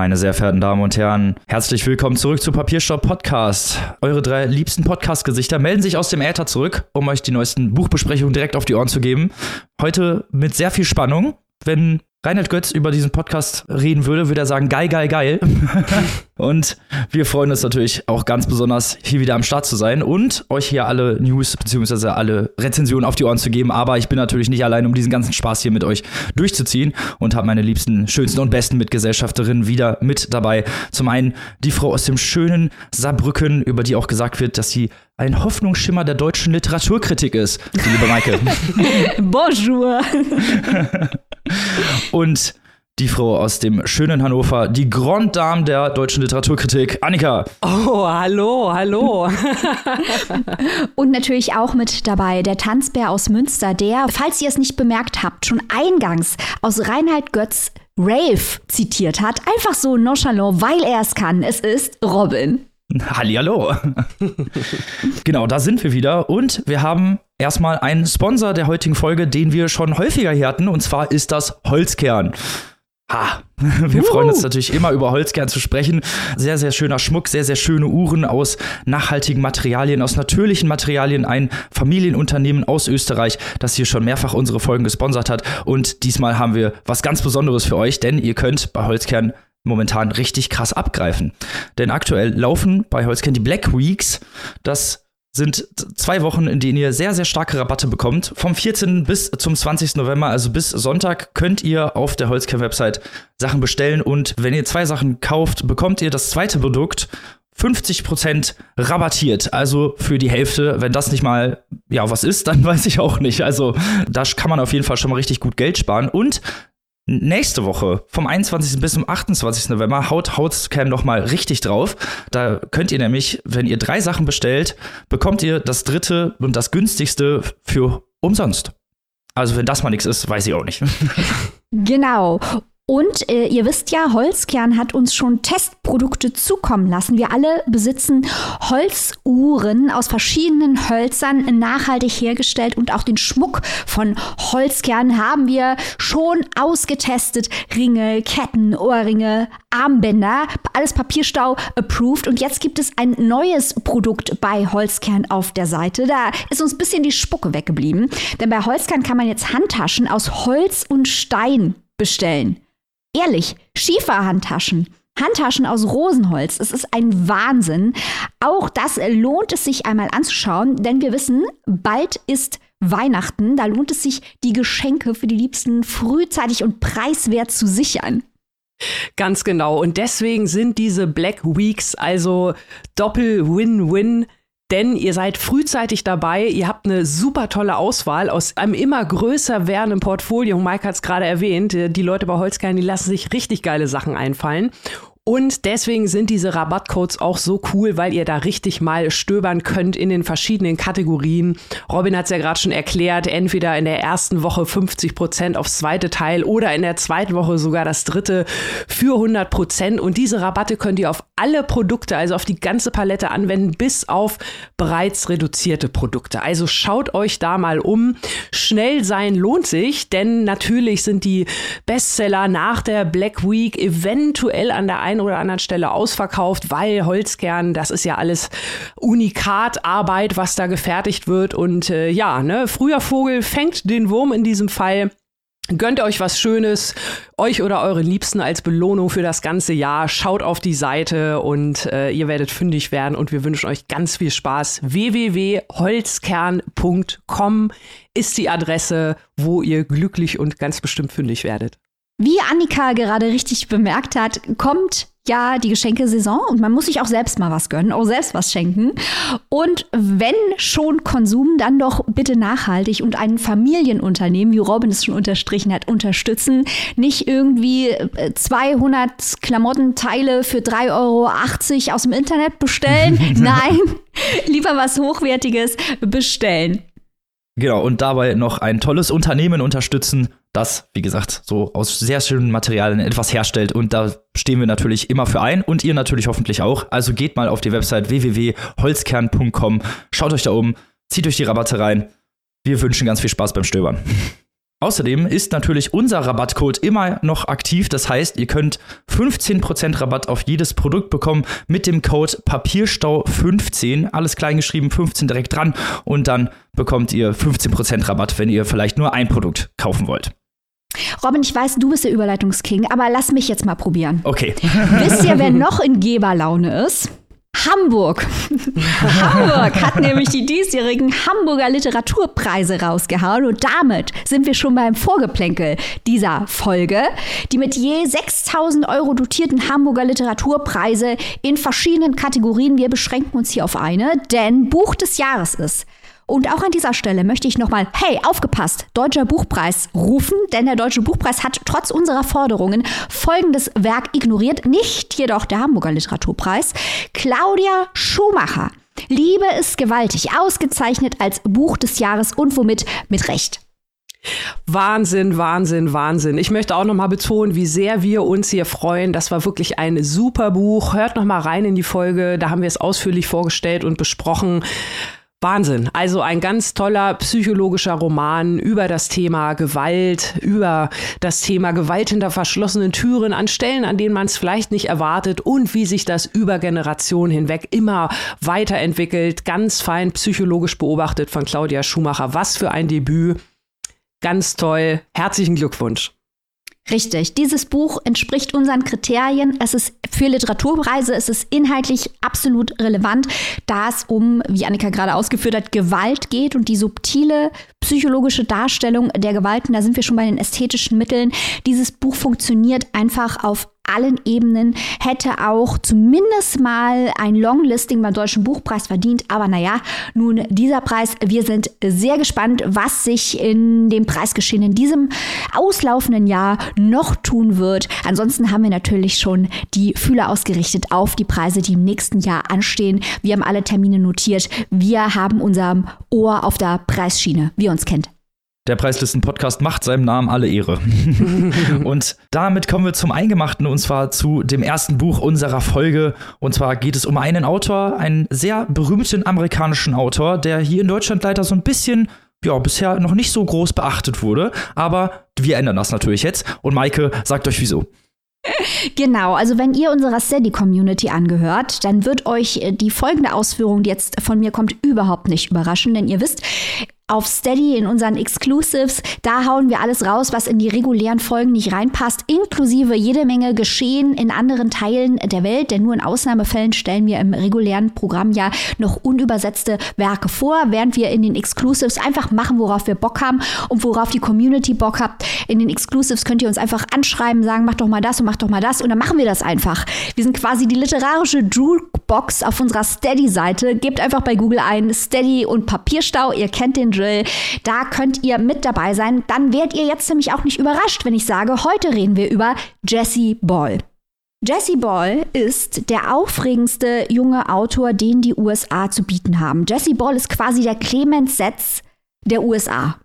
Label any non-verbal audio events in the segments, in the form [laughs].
Meine sehr verehrten Damen und Herren, herzlich willkommen zurück zu Papierstopp Podcast. Eure drei liebsten Podcast-Gesichter melden sich aus dem Äther zurück, um euch die neuesten Buchbesprechungen direkt auf die Ohren zu geben. Heute mit sehr viel Spannung, wenn Reinhard Götz über diesen Podcast reden würde, würde er sagen, geil, geil, geil. [laughs] und wir freuen uns natürlich auch ganz besonders, hier wieder am Start zu sein und euch hier alle News bzw. alle Rezensionen auf die Ohren zu geben. Aber ich bin natürlich nicht allein, um diesen ganzen Spaß hier mit euch durchzuziehen und habe meine liebsten, schönsten und besten Mitgesellschafterinnen wieder mit dabei. Zum einen die Frau aus dem schönen Saarbrücken, über die auch gesagt wird, dass sie ein Hoffnungsschimmer der deutschen Literaturkritik ist. Die liebe Maike. [laughs] Bonjour. [laughs] Und die Frau aus dem schönen Hannover, die Grand Dame der deutschen Literaturkritik, Annika. Oh, hallo, hallo. [laughs] Und natürlich auch mit dabei der Tanzbär aus Münster, der, falls ihr es nicht bemerkt habt, schon eingangs aus Reinhard Götz Rave zitiert hat. Einfach so nonchalant, weil er es kann. Es ist Robin. [laughs] Hallihallo. [laughs] genau, da sind wir wieder und wir haben erstmal einen Sponsor der heutigen Folge, den wir schon häufiger hier hatten und zwar ist das Holzkern. Ha, [laughs] wir freuen uns natürlich immer über Holzkern zu sprechen. Sehr, sehr schöner Schmuck, sehr, sehr schöne Uhren aus nachhaltigen Materialien, aus natürlichen Materialien. Ein Familienunternehmen aus Österreich, das hier schon mehrfach unsere Folgen gesponsert hat. Und diesmal haben wir was ganz Besonderes für euch, denn ihr könnt bei Holzkern momentan richtig krass abgreifen. Denn aktuell laufen bei Holzkern die Black Weeks. Das sind zwei Wochen, in denen ihr sehr, sehr starke Rabatte bekommt. Vom 14. bis zum 20. November, also bis Sonntag, könnt ihr auf der Holzkern-Website Sachen bestellen. Und wenn ihr zwei Sachen kauft, bekommt ihr das zweite Produkt 50% rabattiert, also für die Hälfte. Wenn das nicht mal, ja, was ist, dann [laughs] weiß ich auch nicht. Also da kann man auf jeden Fall schon mal richtig gut Geld sparen. Und Nächste Woche, vom 21. bis zum 28. November, haut Houtscam noch mal richtig drauf. Da könnt ihr nämlich, wenn ihr drei Sachen bestellt, bekommt ihr das dritte und das günstigste für umsonst. Also wenn das mal nichts ist, weiß ich auch nicht. [laughs] [laughs] Genau. Und äh, ihr wisst ja, Holzkern hat uns schon Testprodukte zukommen lassen. Wir alle besitzen Holzuhren aus verschiedenen Hölzern nachhaltig hergestellt und auch den Schmuck von Holzkern haben wir schon ausgetestet. Ringe, Ketten, Ohrringe, Armbänder, alles Papierstau approved. Und jetzt gibt es ein neues Produkt bei Holzkern auf der Seite. Da ist uns ein bisschen die Spucke weggeblieben. Denn bei Holzkern kann man jetzt Handtaschen aus Holz und Stein bestellen. Ehrlich, Schieferhandtaschen. Handtaschen aus Rosenholz. Es ist ein Wahnsinn. Auch das lohnt es sich einmal anzuschauen, denn wir wissen, bald ist Weihnachten. Da lohnt es sich, die Geschenke für die Liebsten frühzeitig und preiswert zu sichern. Ganz genau. Und deswegen sind diese Black Weeks also Doppel-Win-Win denn ihr seid frühzeitig dabei, ihr habt eine super tolle Auswahl aus einem immer größer werdenden Portfolio. Mike hat es gerade erwähnt, die Leute bei Holzkern, die lassen sich richtig geile Sachen einfallen. Und deswegen sind diese Rabattcodes auch so cool, weil ihr da richtig mal stöbern könnt in den verschiedenen Kategorien. Robin hat es ja gerade schon erklärt, entweder in der ersten Woche 50 Prozent aufs zweite Teil oder in der zweiten Woche sogar das dritte für 100 Prozent. Und diese Rabatte könnt ihr auf alle Produkte, also auf die ganze Palette anwenden, bis auf bereits reduzierte Produkte. Also schaut euch da mal um. Schnell sein lohnt sich, denn natürlich sind die Bestseller nach der Black Week eventuell an der einen oder anderen Stelle ausverkauft, weil Holzkern, das ist ja alles Unikatarbeit, was da gefertigt wird. Und äh, ja, ne, früher Vogel fängt den Wurm in diesem Fall. Gönnt euch was Schönes, euch oder euren Liebsten als Belohnung für das ganze Jahr. Schaut auf die Seite und äh, ihr werdet fündig werden und wir wünschen euch ganz viel Spaß. www.holzkern.com ist die Adresse, wo ihr glücklich und ganz bestimmt fündig werdet. Wie Annika gerade richtig bemerkt hat, kommt ja die Geschenkesaison und man muss sich auch selbst mal was gönnen, auch selbst was schenken. Und wenn schon Konsum, dann doch bitte nachhaltig und ein Familienunternehmen, wie Robin es schon unterstrichen hat, unterstützen. Nicht irgendwie 200 äh, Klamottenteile für 3,80 Euro aus dem Internet bestellen. [laughs] Nein, lieber was Hochwertiges bestellen. Genau, und dabei noch ein tolles Unternehmen unterstützen, das, wie gesagt, so aus sehr schönen Materialien etwas herstellt. Und da stehen wir natürlich immer für ein und ihr natürlich hoffentlich auch. Also geht mal auf die Website www.holzkern.com, schaut euch da um, zieht euch die Rabatte rein. Wir wünschen ganz viel Spaß beim Stöbern. [laughs] Außerdem ist natürlich unser Rabattcode immer noch aktiv. Das heißt, ihr könnt 15% Rabatt auf jedes Produkt bekommen mit dem Code Papierstau15. Alles kleingeschrieben, 15 direkt dran. Und dann bekommt ihr 15% Rabatt, wenn ihr vielleicht nur ein Produkt kaufen wollt. Robin, ich weiß, du bist der Überleitungsking, aber lass mich jetzt mal probieren. Okay. Wisst ihr, wer [laughs] noch in Geberlaune ist? Hamburg. Hamburg hat nämlich die diesjährigen Hamburger Literaturpreise rausgehauen und damit sind wir schon beim Vorgeplänkel dieser Folge. Die mit je 6000 Euro dotierten Hamburger Literaturpreise in verschiedenen Kategorien. Wir beschränken uns hier auf eine, denn Buch des Jahres ist und auch an dieser Stelle möchte ich nochmal, hey, aufgepasst, Deutscher Buchpreis rufen, denn der Deutsche Buchpreis hat trotz unserer Forderungen folgendes Werk ignoriert, nicht jedoch der Hamburger Literaturpreis. Claudia Schumacher. Liebe ist gewaltig, ausgezeichnet als Buch des Jahres und womit mit Recht. Wahnsinn, Wahnsinn, Wahnsinn. Ich möchte auch noch mal betonen, wie sehr wir uns hier freuen. Das war wirklich ein super Buch. Hört noch mal rein in die Folge, da haben wir es ausführlich vorgestellt und besprochen. Wahnsinn. Also ein ganz toller psychologischer Roman über das Thema Gewalt, über das Thema Gewalt hinter verschlossenen Türen an Stellen, an denen man es vielleicht nicht erwartet und wie sich das über Generationen hinweg immer weiterentwickelt. Ganz fein psychologisch beobachtet von Claudia Schumacher. Was für ein Debüt. Ganz toll. Herzlichen Glückwunsch. Richtig. Dieses Buch entspricht unseren Kriterien. Es ist für Literaturpreise, es ist inhaltlich absolut relevant, da es um, wie Annika gerade ausgeführt hat, Gewalt geht und die subtile psychologische Darstellung der Gewalten. Da sind wir schon bei den ästhetischen Mitteln. Dieses Buch funktioniert einfach auf allen Ebenen, hätte auch zumindest mal ein Longlisting beim Deutschen Buchpreis verdient. Aber naja, nun dieser Preis, wir sind sehr gespannt, was sich in dem Preisgeschehen in diesem auslaufenden Jahr noch tun wird. Ansonsten haben wir natürlich schon die Fühler ausgerichtet auf die Preise, die im nächsten Jahr anstehen. Wir haben alle Termine notiert. Wir haben unser Ohr auf der Preisschiene, wie uns kennt. Der Preislisten-Podcast macht seinem Namen alle Ehre. [laughs] und damit kommen wir zum Eingemachten und zwar zu dem ersten Buch unserer Folge. Und zwar geht es um einen Autor, einen sehr berühmten amerikanischen Autor, der hier in Deutschland leider so ein bisschen ja, bisher noch nicht so groß beachtet wurde. Aber wir ändern das natürlich jetzt. Und Maike, sagt euch wieso. Genau, also wenn ihr unserer Steady-Community angehört, dann wird euch die folgende Ausführung, die jetzt von mir kommt, überhaupt nicht überraschen, denn ihr wisst, auf Steady in unseren Exclusives. Da hauen wir alles raus, was in die regulären Folgen nicht reinpasst, inklusive jede Menge Geschehen in anderen Teilen der Welt. Denn nur in Ausnahmefällen stellen wir im regulären Programm ja noch unübersetzte Werke vor, während wir in den Exclusives einfach machen, worauf wir Bock haben und worauf die Community Bock hat. In den Exclusives könnt ihr uns einfach anschreiben, sagen, mach doch mal das und mach doch mal das und dann machen wir das einfach. Wir sind quasi die literarische Jukebox auf unserer Steady-Seite. Gebt einfach bei Google ein Steady und Papierstau. Ihr kennt den Drill. Da könnt ihr mit dabei sein. Dann werdet ihr jetzt nämlich auch nicht überrascht, wenn ich sage, heute reden wir über Jesse Ball. Jesse Ball ist der aufregendste junge Autor, den die USA zu bieten haben. Jesse Ball ist quasi der Clemens Setz der USA.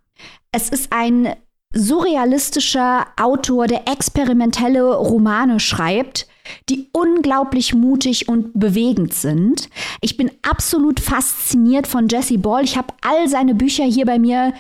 Es ist ein surrealistischer Autor, der experimentelle Romane schreibt, die unglaublich mutig und bewegend sind. Ich bin absolut fasziniert von Jesse Ball. Ich habe all seine Bücher hier bei mir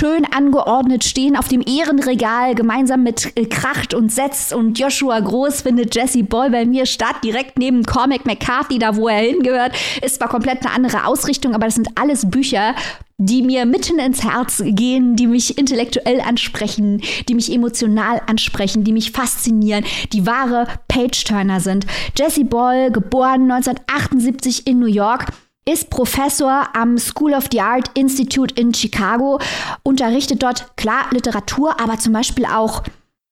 schön angeordnet stehen auf dem Ehrenregal, gemeinsam mit äh, Kracht und Setz und Joshua Groß findet Jesse Ball bei mir statt, direkt neben Cormac McCarthy, da wo er hingehört. Ist zwar komplett eine andere Ausrichtung, aber das sind alles Bücher, die mir mitten ins Herz gehen, die mich intellektuell ansprechen, die mich emotional ansprechen, die mich faszinieren, die wahre Page-Turner sind. Jesse Ball, geboren 1978 in New York, ist Professor am School of the Art Institute in Chicago, unterrichtet dort klar Literatur, aber zum Beispiel auch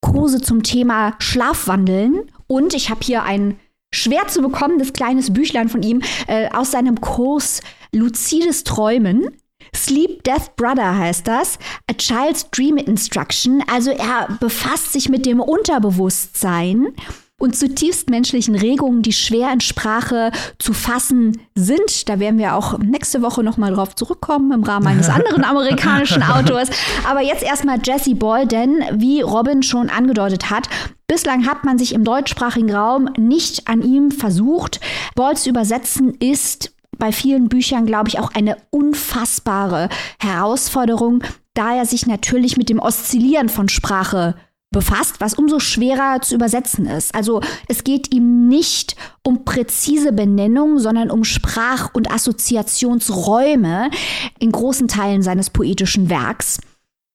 Kurse zum Thema Schlafwandeln. Und ich habe hier ein schwer zu bekommendes kleines Büchlein von ihm äh, aus seinem Kurs Luzides Träumen. Sleep Death Brother heißt das. A Child's Dream Instruction. Also er befasst sich mit dem Unterbewusstsein und zutiefst menschlichen Regungen, die schwer in Sprache zu fassen sind. Da werden wir auch nächste Woche nochmal drauf zurückkommen im Rahmen eines [laughs] anderen amerikanischen Autors. Aber jetzt erstmal Jesse Ball, denn wie Robin schon angedeutet hat, Bislang hat man sich im deutschsprachigen Raum nicht an ihm versucht. Ball zu übersetzen ist bei vielen Büchern, glaube ich, auch eine unfassbare Herausforderung. da er sich natürlich mit dem Oszillieren von Sprache befasst, was umso schwerer zu übersetzen ist. Also es geht ihm nicht um präzise Benennung, sondern um Sprach- und Assoziationsräume in großen Teilen seines poetischen Werks.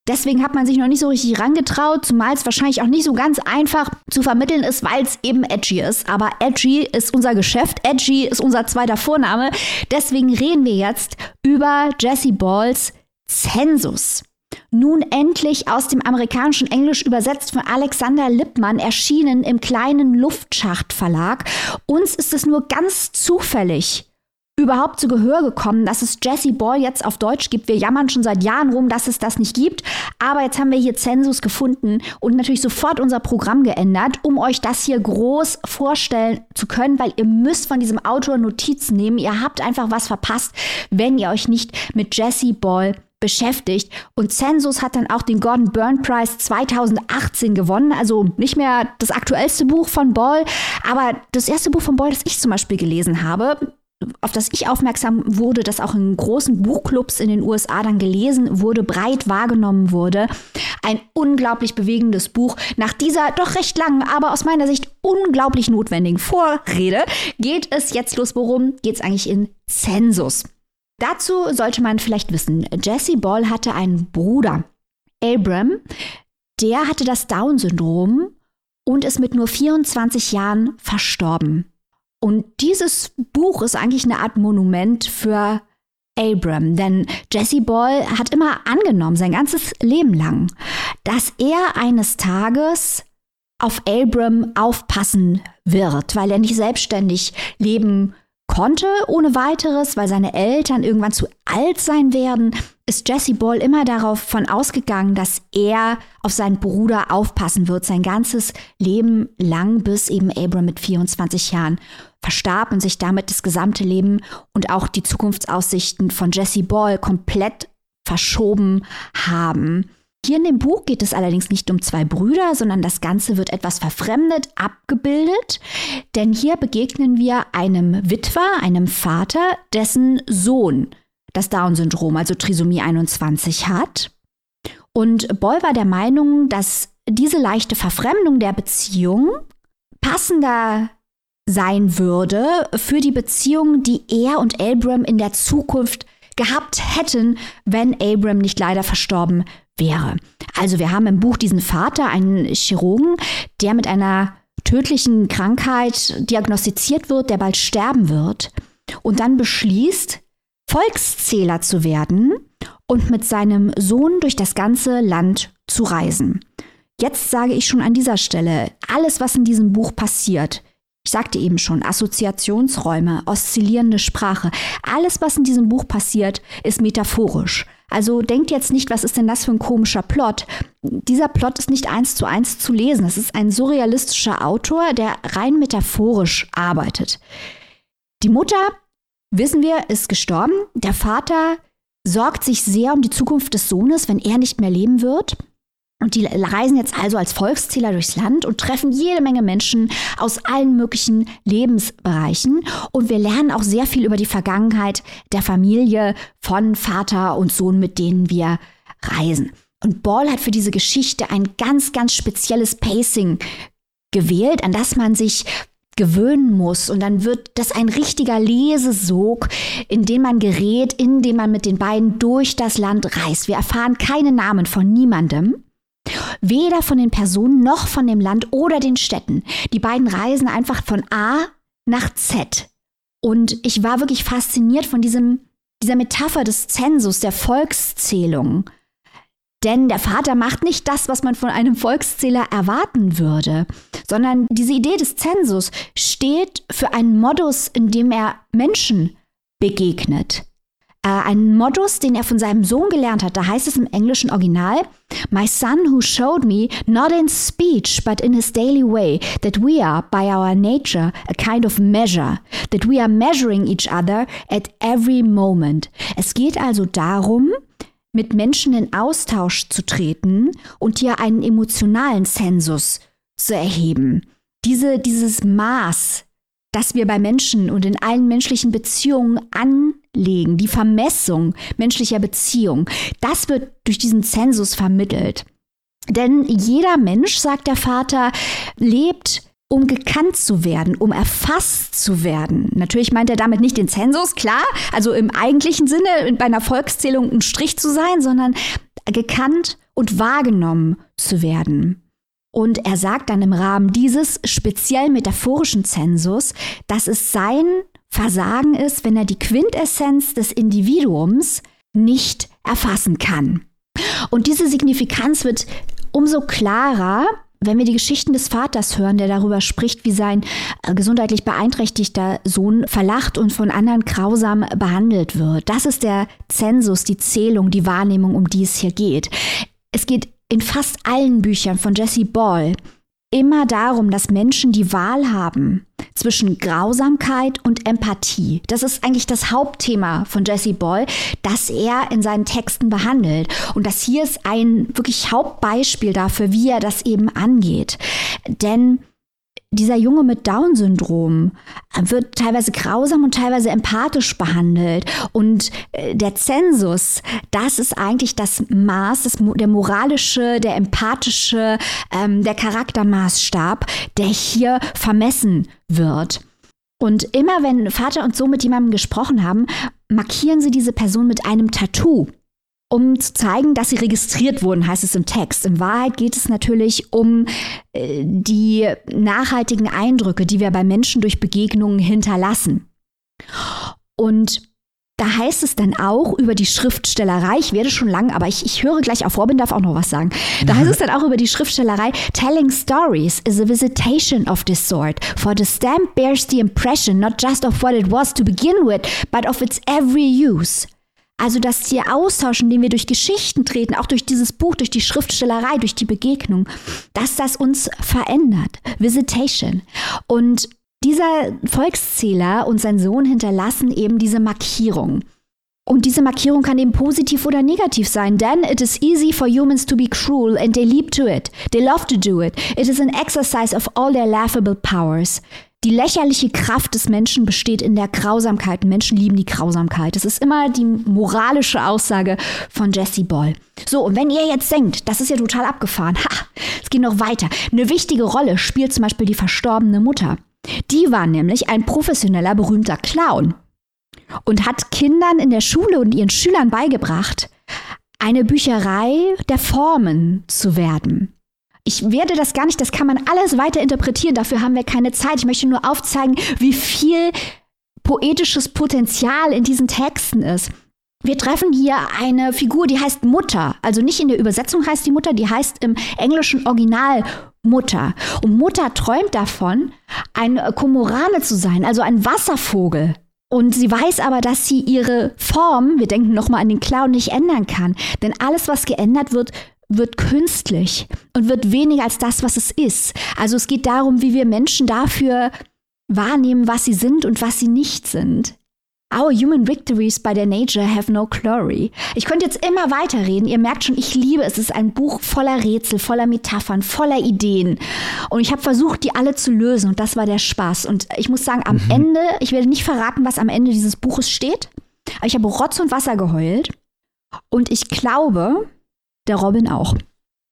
Deswegen hat man sich noch nicht so richtig rangetraut, zumal es wahrscheinlich auch nicht so ganz einfach zu vermitteln ist, weil es eben edgy ist. Aber edgy ist unser Geschäft, edgy ist unser zweiter Vorname. Deswegen reden wir jetzt über Jesse Balls Zensus. Nun endlich aus dem amerikanischen Englisch übersetzt von Alexander Lippmann, erschienen im kleinen Luftschacht Verlag. Uns ist es nur ganz zufällig überhaupt zu Gehör gekommen, dass es Jesse Ball jetzt auf Deutsch gibt. Wir jammern schon seit Jahren rum, dass es das nicht gibt. Aber jetzt haben wir hier Zensus gefunden und natürlich sofort unser Programm geändert, um euch das hier groß vorstellen zu können, weil ihr müsst von diesem Autor Notizen nehmen. Ihr habt einfach was verpasst, wenn ihr euch nicht mit Jesse Ball beschäftigt. Und Census hat dann auch den Gordon Byrne Prize 2018 gewonnen. Also nicht mehr das aktuellste Buch von Ball, aber das erste Buch von Ball, das ich zum Beispiel gelesen habe auf das ich aufmerksam wurde, das auch in großen Buchclubs in den USA dann gelesen wurde, breit wahrgenommen wurde. Ein unglaublich bewegendes Buch. Nach dieser doch recht langen, aber aus meiner Sicht unglaublich notwendigen Vorrede geht es jetzt los. Worum geht es eigentlich in Zensus? Dazu sollte man vielleicht wissen, Jesse Ball hatte einen Bruder, Abram, der hatte das Down-Syndrom und ist mit nur 24 Jahren verstorben. Und dieses Buch ist eigentlich eine Art Monument für Abram, denn Jesse Ball hat immer angenommen, sein ganzes Leben lang, dass er eines Tages auf Abram aufpassen wird, weil er nicht selbstständig leben kann konnte ohne weiteres, weil seine Eltern irgendwann zu alt sein werden, ist Jesse Ball immer darauf von ausgegangen, dass er auf seinen Bruder aufpassen wird, sein ganzes Leben lang, bis eben Abram mit 24 Jahren verstarb und sich damit das gesamte Leben und auch die Zukunftsaussichten von Jesse Ball komplett verschoben haben. Hier in dem Buch geht es allerdings nicht um zwei Brüder, sondern das Ganze wird etwas verfremdet abgebildet, denn hier begegnen wir einem Witwer, einem Vater, dessen Sohn das Down-Syndrom, also Trisomie 21 hat. Und Boll war der Meinung, dass diese leichte Verfremdung der Beziehung passender sein würde für die Beziehung, die er und Abram in der Zukunft gehabt hätten, wenn Abram nicht leider verstorben wäre. Also wir haben im Buch diesen Vater, einen Chirurgen, der mit einer tödlichen Krankheit diagnostiziert wird, der bald sterben wird und dann beschließt, Volkszähler zu werden und mit seinem Sohn durch das ganze Land zu reisen. Jetzt sage ich schon an dieser Stelle, alles, was in diesem Buch passiert, ich sagte eben schon, Assoziationsräume, oszillierende Sprache, alles, was in diesem Buch passiert, ist metaphorisch. Also denkt jetzt nicht, was ist denn das für ein komischer Plot? Dieser Plot ist nicht eins zu eins zu lesen. Es ist ein surrealistischer Autor, der rein metaphorisch arbeitet. Die Mutter, wissen wir, ist gestorben. Der Vater sorgt sich sehr um die Zukunft des Sohnes, wenn er nicht mehr leben wird. Und die reisen jetzt also als Volkszähler durchs Land und treffen jede Menge Menschen aus allen möglichen Lebensbereichen. Und wir lernen auch sehr viel über die Vergangenheit der Familie von Vater und Sohn, mit denen wir reisen. Und Ball hat für diese Geschichte ein ganz, ganz spezielles Pacing gewählt, an das man sich gewöhnen muss. Und dann wird das ein richtiger Lesesog, in den man gerät, in dem man mit den beiden durch das Land reist. Wir erfahren keine Namen von niemandem. Weder von den Personen noch von dem Land oder den Städten. Die beiden reisen einfach von A nach Z. Und ich war wirklich fasziniert von diesem, dieser Metapher des Zensus, der Volkszählung. Denn der Vater macht nicht das, was man von einem Volkszähler erwarten würde, sondern diese Idee des Zensus steht für einen Modus, in dem er Menschen begegnet äh, einen Modus, den er von seinem Sohn gelernt hat. Da heißt es im englischen Original, My son who showed me, not in speech, but in his daily way, that we are, by our nature, a kind of measure, that we are measuring each other at every moment. Es geht also darum, mit Menschen in Austausch zu treten und hier einen emotionalen Zensus zu erheben. Diese, dieses Maß, das wir bei Menschen und in allen menschlichen Beziehungen an legen, die Vermessung menschlicher Beziehungen, das wird durch diesen Zensus vermittelt. Denn jeder Mensch, sagt der Vater, lebt um gekannt zu werden, um erfasst zu werden. Natürlich meint er damit nicht den Zensus, klar, also im eigentlichen Sinne bei einer Volkszählung ein Strich zu sein, sondern gekannt und wahrgenommen zu werden. Und er sagt dann im Rahmen dieses speziell metaphorischen Zensus, dass es sein Versagen ist, wenn er die Quintessenz des Individuums nicht erfassen kann. Und diese Signifikanz wird umso klarer, wenn wir die Geschichten des Vaters hören, der darüber spricht, wie sein äh, gesundheitlich beeinträchtigter Sohn verlacht und von anderen grausam behandelt wird. Das ist der Zensus, die Zählung, die Wahrnehmung, um die es hier geht. Es geht in fast allen Büchern von Jesse Ball immer darum, dass Menschen die Wahl haben zwischen Grausamkeit und Empathie. Das ist eigentlich das Hauptthema von Jesse Ball, das er in seinen Texten behandelt. Und das hier ist ein wirklich Hauptbeispiel dafür, wie er das eben angeht. Denn dieser Junge mit Down-Syndrom wird teilweise grausam und teilweise empathisch behandelt. Und äh, der Zensus, das ist eigentlich das Maß, das, der moralische, der empathische, ähm, der Charaktermaßstab, der hier vermessen wird. Und immer wenn Vater und Sohn mit jemandem gesprochen haben, markieren sie diese Person mit einem Tattoo um zu zeigen, dass sie registriert wurden, heißt es im Text. In Wahrheit geht es natürlich um äh, die nachhaltigen Eindrücke, die wir bei Menschen durch Begegnungen hinterlassen. Und da heißt es dann auch über die Schriftstellerei, ich werde schon lang, aber ich, ich höre gleich auf, Robin darf auch noch was sagen. Da heißt es dann auch über die Schriftstellerei, telling stories is a visitation of this sort, for the stamp bears the impression not just of what it was to begin with, but of its every use. Also, dass der Austausch, in dem wir durch Geschichten treten, auch durch dieses Buch, durch die Schriftstellerei, durch die Begegnung, dass das uns verändert. Visitation. Und dieser Volkszähler und sein Sohn hinterlassen eben diese Markierung. Und diese Markierung kann eben positiv oder negativ sein, denn it is easy for humans to be cruel and they leap to it. They love to do it. It is an exercise of all their laughable powers. Die lächerliche Kraft des Menschen besteht in der Grausamkeit. Menschen lieben die Grausamkeit. Das ist immer die moralische Aussage von Jesse Ball. So, und wenn ihr jetzt denkt, das ist ja total abgefahren, [laughs] ha, es geht noch weiter. Eine wichtige Rolle spielt zum Beispiel die verstorbene Mutter. Die war nämlich ein professioneller, berühmter Clown und hat Kindern in der Schule und ihren Schülern beigebracht, eine Bücherei der Formen zu werden. Ich werde das gar nicht, das kann man alles weiter interpretieren, dafür haben wir keine Zeit. Ich möchte nur aufzeigen, wie viel poetisches Potenzial in diesen Texten ist. Wir treffen hier eine Figur, die heißt Mutter. Also nicht in der Übersetzung heißt die Mutter, die heißt im englischen Original Mutter. Und Mutter träumt davon, ein Komorane zu sein, also ein Wasservogel. Und sie weiß aber, dass sie ihre Form, wir denken nochmal an den Clown, nicht ändern kann. Denn alles, was geändert wird, wird künstlich und wird weniger als das, was es ist. Also es geht darum, wie wir Menschen dafür wahrnehmen, was sie sind und was sie nicht sind. Our human victories by their nature have no glory. Ich könnte jetzt immer weiterreden. Ihr merkt schon, ich liebe es. Es ist ein Buch voller Rätsel, voller Metaphern, voller Ideen. Und ich habe versucht, die alle zu lösen. Und das war der Spaß. Und ich muss sagen, am mhm. Ende, ich werde nicht verraten, was am Ende dieses Buches steht. Aber ich habe Rotz und Wasser geheult. Und ich glaube, der Robin auch.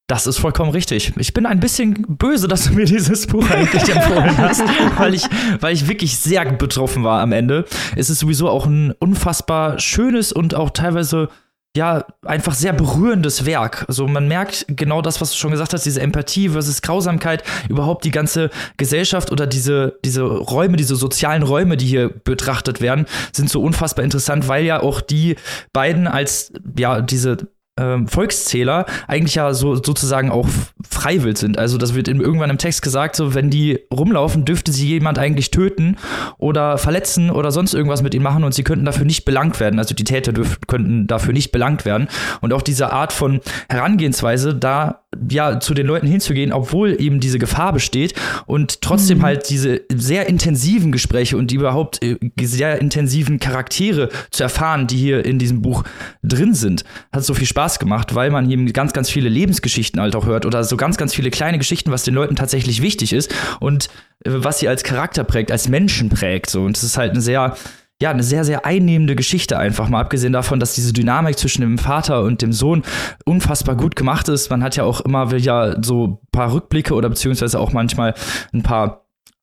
Das ist vollkommen richtig. Ich bin ein bisschen böse, dass du mir dieses Buch eigentlich empfohlen hast, [laughs] weil ich, weil ich wirklich sehr betroffen war am Ende. Es ist sowieso auch ein unfassbar schönes und auch teilweise ja, einfach sehr berührendes Werk. Also man merkt genau das, was du schon gesagt hast, diese Empathie versus Grausamkeit, überhaupt die ganze Gesellschaft oder diese, diese Räume, diese sozialen Räume, die hier betrachtet werden, sind so unfassbar interessant, weil ja auch die beiden als, ja, diese ähm, Volkszähler eigentlich ja so sozusagen auch freiwillig sind. Also das wird in, irgendwann im Text gesagt, so wenn die rumlaufen, dürfte sie jemand eigentlich töten oder verletzen oder sonst irgendwas mit ihnen machen und sie könnten dafür nicht belangt werden. Also die Täter dürf, könnten dafür nicht belangt werden. Und auch diese Art von Herangehensweise, da ja zu den Leuten hinzugehen, obwohl eben diese Gefahr besteht und trotzdem mhm. halt diese sehr intensiven Gespräche und die überhaupt äh, sehr intensiven Charaktere zu erfahren, die hier in diesem Buch drin sind, hat so viel Spaß gemacht, weil man hier ganz, ganz viele Lebensgeschichten halt auch hört oder so ganz, ganz viele kleine Geschichten, was den Leuten tatsächlich wichtig ist und äh, was sie als Charakter prägt, als Menschen prägt. So. Und es ist halt ein sehr ja, eine sehr, sehr einnehmende Geschichte einfach. Mal abgesehen davon, dass diese Dynamik zwischen dem Vater und dem Sohn unfassbar gut gemacht ist. Man hat ja auch immer wieder so ein paar Rückblicke oder beziehungsweise auch manchmal ein paar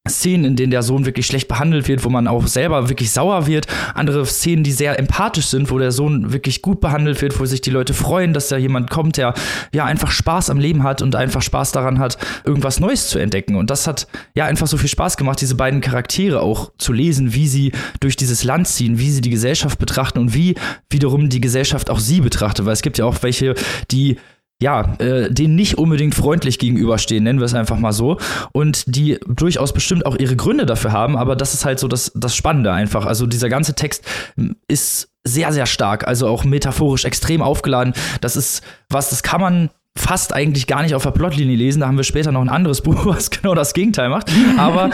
Szenen, in denen der Sohn wirklich schlecht behandelt wird, wo man auch selber wirklich sauer wird. Andere Szenen, die sehr empathisch sind, wo der Sohn wirklich gut behandelt wird, wo sich die Leute freuen, dass da jemand kommt, der ja einfach Spaß am Leben hat und einfach Spaß daran hat, irgendwas Neues zu entdecken. Und das hat ja einfach so viel Spaß gemacht, diese beiden Charaktere auch zu lesen, wie sie durch dieses Land ziehen, wie sie die Gesellschaft betrachten und wie wiederum die Gesellschaft auch sie betrachtet. Weil es gibt ja auch welche, die ja, äh, denen nicht unbedingt freundlich gegenüberstehen, nennen wir es einfach mal so. Und die durchaus bestimmt auch ihre Gründe dafür haben, aber das ist halt so das, das Spannende einfach. Also dieser ganze Text ist sehr, sehr stark, also auch metaphorisch extrem aufgeladen. Das ist was, das kann man fast eigentlich gar nicht auf der Plotlinie lesen. Da haben wir später noch ein anderes [laughs] Buch, was genau das Gegenteil macht. Aber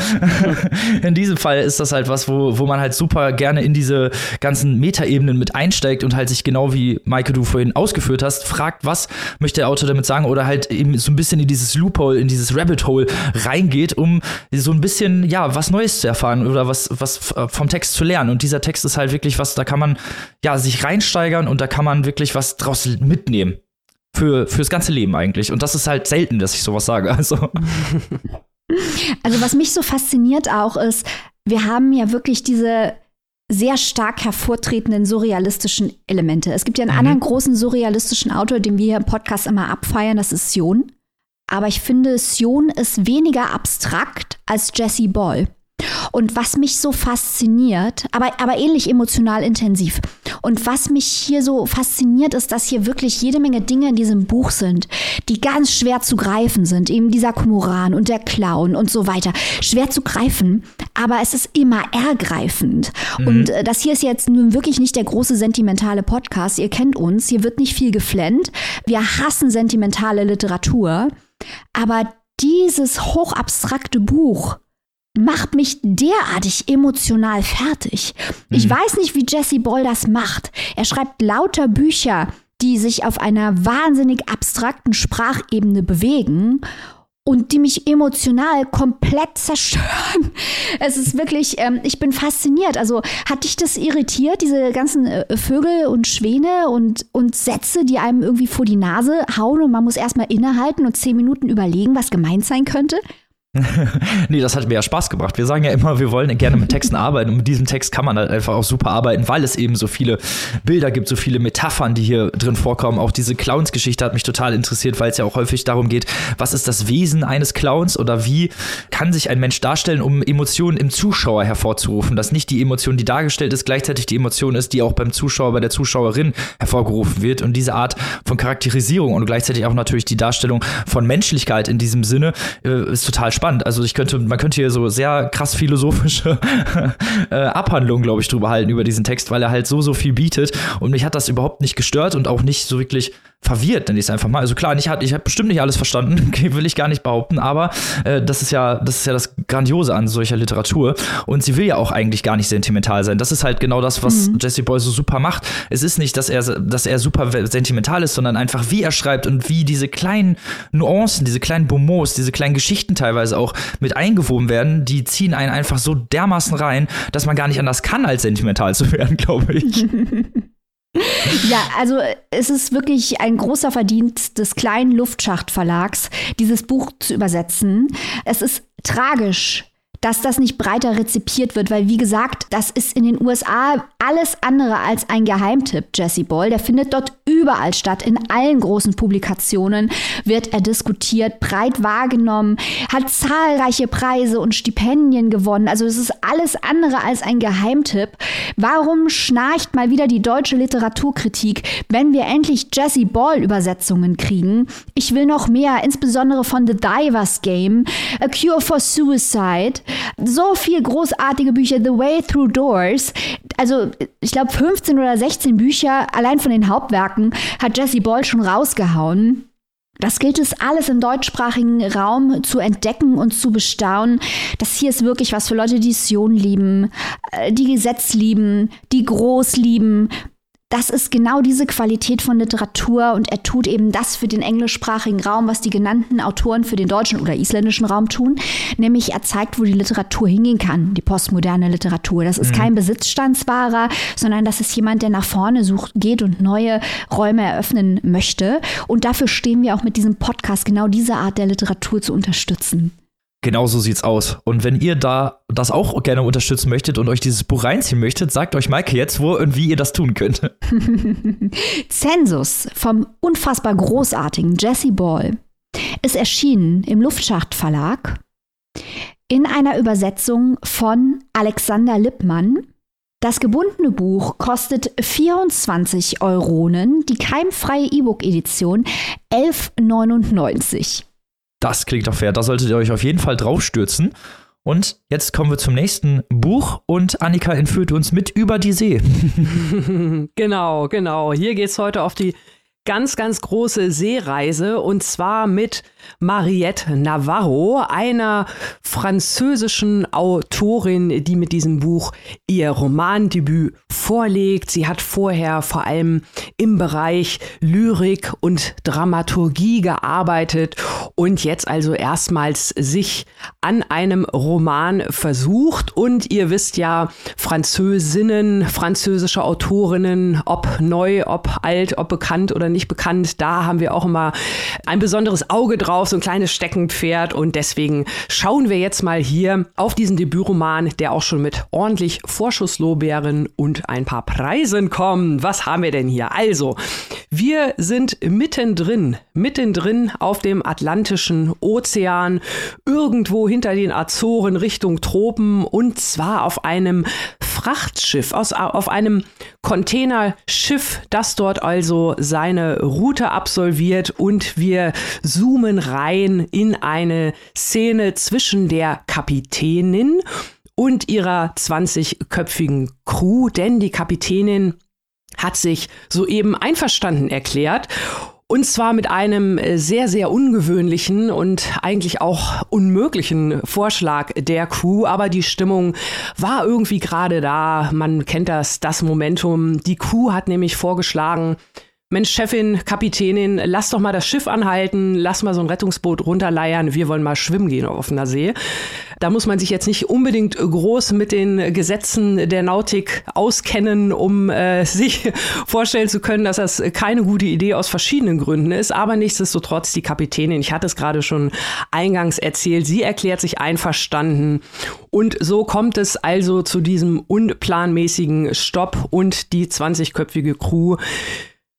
[laughs] in diesem Fall ist das halt was, wo, wo man halt super gerne in diese ganzen Metaebenen mit einsteigt und halt sich genau wie Maike du vorhin ausgeführt hast, fragt, was möchte der Autor damit sagen oder halt eben so ein bisschen in dieses Loophole, in dieses Rabbit Hole reingeht, um so ein bisschen, ja, was Neues zu erfahren oder was, was vom Text zu lernen. Und dieser Text ist halt wirklich was, da kann man, ja, sich reinsteigern und da kann man wirklich was draus mitnehmen für fürs ganze Leben eigentlich. Und das ist halt selten, dass ich sowas sage. Also. [laughs] Also was mich so fasziniert auch ist, wir haben ja wirklich diese sehr stark hervortretenden surrealistischen Elemente. Es gibt ja einen mhm. anderen großen surrealistischen Autor, den wir hier im Podcast immer abfeiern, das ist Sion. Aber ich finde, Sion ist weniger abstrakt als Jesse Ball. Und was mich so fasziniert, aber, aber ähnlich emotional intensiv. Und was mich hier so fasziniert, ist, dass hier wirklich jede Menge Dinge in diesem Buch sind, die ganz schwer zu greifen sind. Eben dieser Kumoran und der Clown und so weiter. Schwer zu greifen, aber es ist immer ergreifend. Mhm. Und äh, das hier ist jetzt nun wirklich nicht der große sentimentale Podcast. Ihr kennt uns, hier wird nicht viel geflennt. Wir hassen sentimentale Literatur. Aber dieses hochabstrakte Buch macht mich derartig emotional fertig. Mhm. Ich weiß nicht, wie Jesse Boll das macht. Er schreibt lauter Bücher, die sich auf einer wahnsinnig abstrakten Sprachebene bewegen und die mich emotional komplett zerstören. [laughs] Es ist wirklich, ähm, ich bin fasziniert. Also hat dich das irritiert, diese ganzen äh, Vögel und Schwäne und, und Sätze, die einem irgendwie vor die Nase hauen und man muss erstmal innehalten und zehn Minuten überlegen, was gemeint sein könnte? [laughs] nee, das hat mir ja Spaß gebracht. Wir sagen ja immer, wir wollen gerne mit Texten arbeiten und mit diesem Text kann man halt einfach auch super arbeiten, weil es eben so viele Bilder gibt, so viele Metaphern, die hier drin vorkommen. Auch diese Clowns-Geschichte hat mich total interessiert, weil es ja auch häufig darum geht, was ist das Wesen eines Clowns oder wie kann sich ein Mensch darstellen, um Emotionen im Zuschauer hervorzurufen. Dass nicht die Emotion, die dargestellt ist, gleichzeitig die Emotion ist, die auch beim Zuschauer, bei der Zuschauerin hervorgerufen wird. Und diese Art von Charakterisierung und gleichzeitig auch natürlich die Darstellung von Menschlichkeit in diesem Sinne äh, ist total spannend spannend. Also ich könnte, man könnte hier so sehr krass philosophische [laughs] äh, Abhandlungen, glaube ich, drüber halten über diesen Text, weil er halt so, so viel bietet. Und mich hat das überhaupt nicht gestört und auch nicht so wirklich verwirrt, nenne ich es einfach mal. Also klar, ich habe ich hab bestimmt nicht alles verstanden, [laughs] will ich gar nicht behaupten, aber äh, das ist ja, das ist ja das Grandiose an solcher Literatur. Und sie will ja auch eigentlich gar nicht sentimental sein. Das ist halt genau das, was mhm. Jesse Boy so super macht. Es ist nicht, dass er, dass er super sentimental ist, sondern einfach, wie er schreibt und wie diese kleinen Nuancen, diese kleinen Bonmots, diese kleinen Geschichten teilweise auch mit eingewoben werden, die ziehen einen einfach so dermaßen rein, dass man gar nicht anders kann, als sentimental zu werden, [laughs] glaube ich. [laughs] [laughs] Ja, also es ist wirklich ein großer Verdienst des kleinen Luftschachtverlags, dieses Buch zu übersetzen. Es ist tragisch, dass das nicht breiter rezipiert wird, weil wie gesagt, das ist in den USA alles andere als ein Geheimtipp, Jesse Ball. Der findet dort überall statt, in allen großen Publikationen wird er diskutiert, breit wahrgenommen, hat zahlreiche Preise und Stipendien gewonnen. Also es ist alles andere als ein Geheimtipp. Warum schnarcht mal wieder die deutsche Literaturkritik, wenn wir endlich Jesse Ball Übersetzungen kriegen? Ich will noch mehr, insbesondere von The Divers Game, A Cure for Suicide. So viel großartige Bücher, The Way Through Doors. Also, ich glaube, 15 oder 16 Bücher allein von den Hauptwerken hat Jesse Ball schon rausgehauen. Das gilt es alles im deutschsprachigen Raum zu entdecken und zu bestaunen. Das hier ist wirklich was für Leute, die Sion lieben, äh, die Gesetz lieben, die Groß lieben. Das ist genau diese Qualität von Literatur und er tut eben das für den englischsprachigen Raum, was die genannten Autoren für den deutschen oder isländischen Raum tun, nämlich er zeigt, wo die Literatur hingehen kann, die postmoderne Literatur. Das ist mhm. kein Besitzstandswahrer, sondern das ist jemand, der nach vorne sucht, geht und neue Räume eröffnen möchte. Und dafür stehen wir auch mit diesem Podcast, genau diese Art der Literatur zu unterstützen. Genau so sieht's aus. Und wenn ihr da das auch gerne unterstützen möchtet und euch dieses Buch reinziehen möchtet, sagt euch Maike jetzt, wo und wie ihr das tun könnt. [laughs] Zensus vom unfassbar großartigen Jesse Ball ist erschienen im Luftschacht Verlag in einer Übersetzung von Alexander Lippmann. Das gebundene Buch kostet 24 Euronen, die keimfreie E-Book-Edition 11,99. Das klingt doch fair. Da solltet ihr euch auf jeden Fall draufstürzen. Und jetzt kommen wir zum nächsten Buch und Annika entführt uns mit über die See. [laughs] genau, genau. Hier geht es heute auf die ganz, ganz große Seereise und zwar mit Mariette Navarro, einer französischen Autorin, die mit diesem Buch ihr Romandebüt vorlegt. Sie hat vorher vor allem im Bereich Lyrik und Dramaturgie gearbeitet und jetzt also erstmals sich an einem Roman versucht. Und ihr wisst ja, Französinnen, französische Autorinnen, ob neu, ob alt, ob bekannt oder nicht bekannt, da haben wir auch immer ein besonderes Auge drauf, so ein kleines Steckenpferd. Und deswegen schauen wir jetzt mal hier auf diesen Debütroman, der auch schon mit ordentlich Vorschusslorbeeren und ein paar Preisen kommt. Was haben wir denn hier? Also, wir sind mittendrin, mittendrin auf dem Atlantischen Ozean, irgendwo hinter den Azoren Richtung Tropen und zwar auf einem Frachtschiff, aus, auf einem Containerschiff, das dort also seine Route absolviert. Und wir zoomen rein in eine Szene zwischen der Kapitänin und ihrer 20-köpfigen Crew, denn die Kapitänin hat sich soeben einverstanden erklärt und zwar mit einem äh, sehr, sehr ungewöhnlichen und eigentlich auch unmöglichen Vorschlag der Crew. Aber die Stimmung war irgendwie gerade da. Man kennt das, das Momentum. Die Crew hat nämlich vorgeschlagen, Mensch, Chefin, Kapitänin, lass doch mal das Schiff anhalten, lass mal so ein Rettungsboot runterleiern, wir wollen mal schwimmen gehen auf offener See. Da muss man sich jetzt nicht unbedingt groß mit den Gesetzen der Nautik auskennen, um äh, [laughs] sich vorstellen zu können, dass das keine gute Idee aus verschiedenen Gründen ist. Aber nichtsdestotrotz, die Kapitänin, ich hatte es gerade schon eingangs erzählt, sie erklärt sich einverstanden. Und so kommt es also zu diesem unplanmäßigen Stopp und die 20-köpfige Crew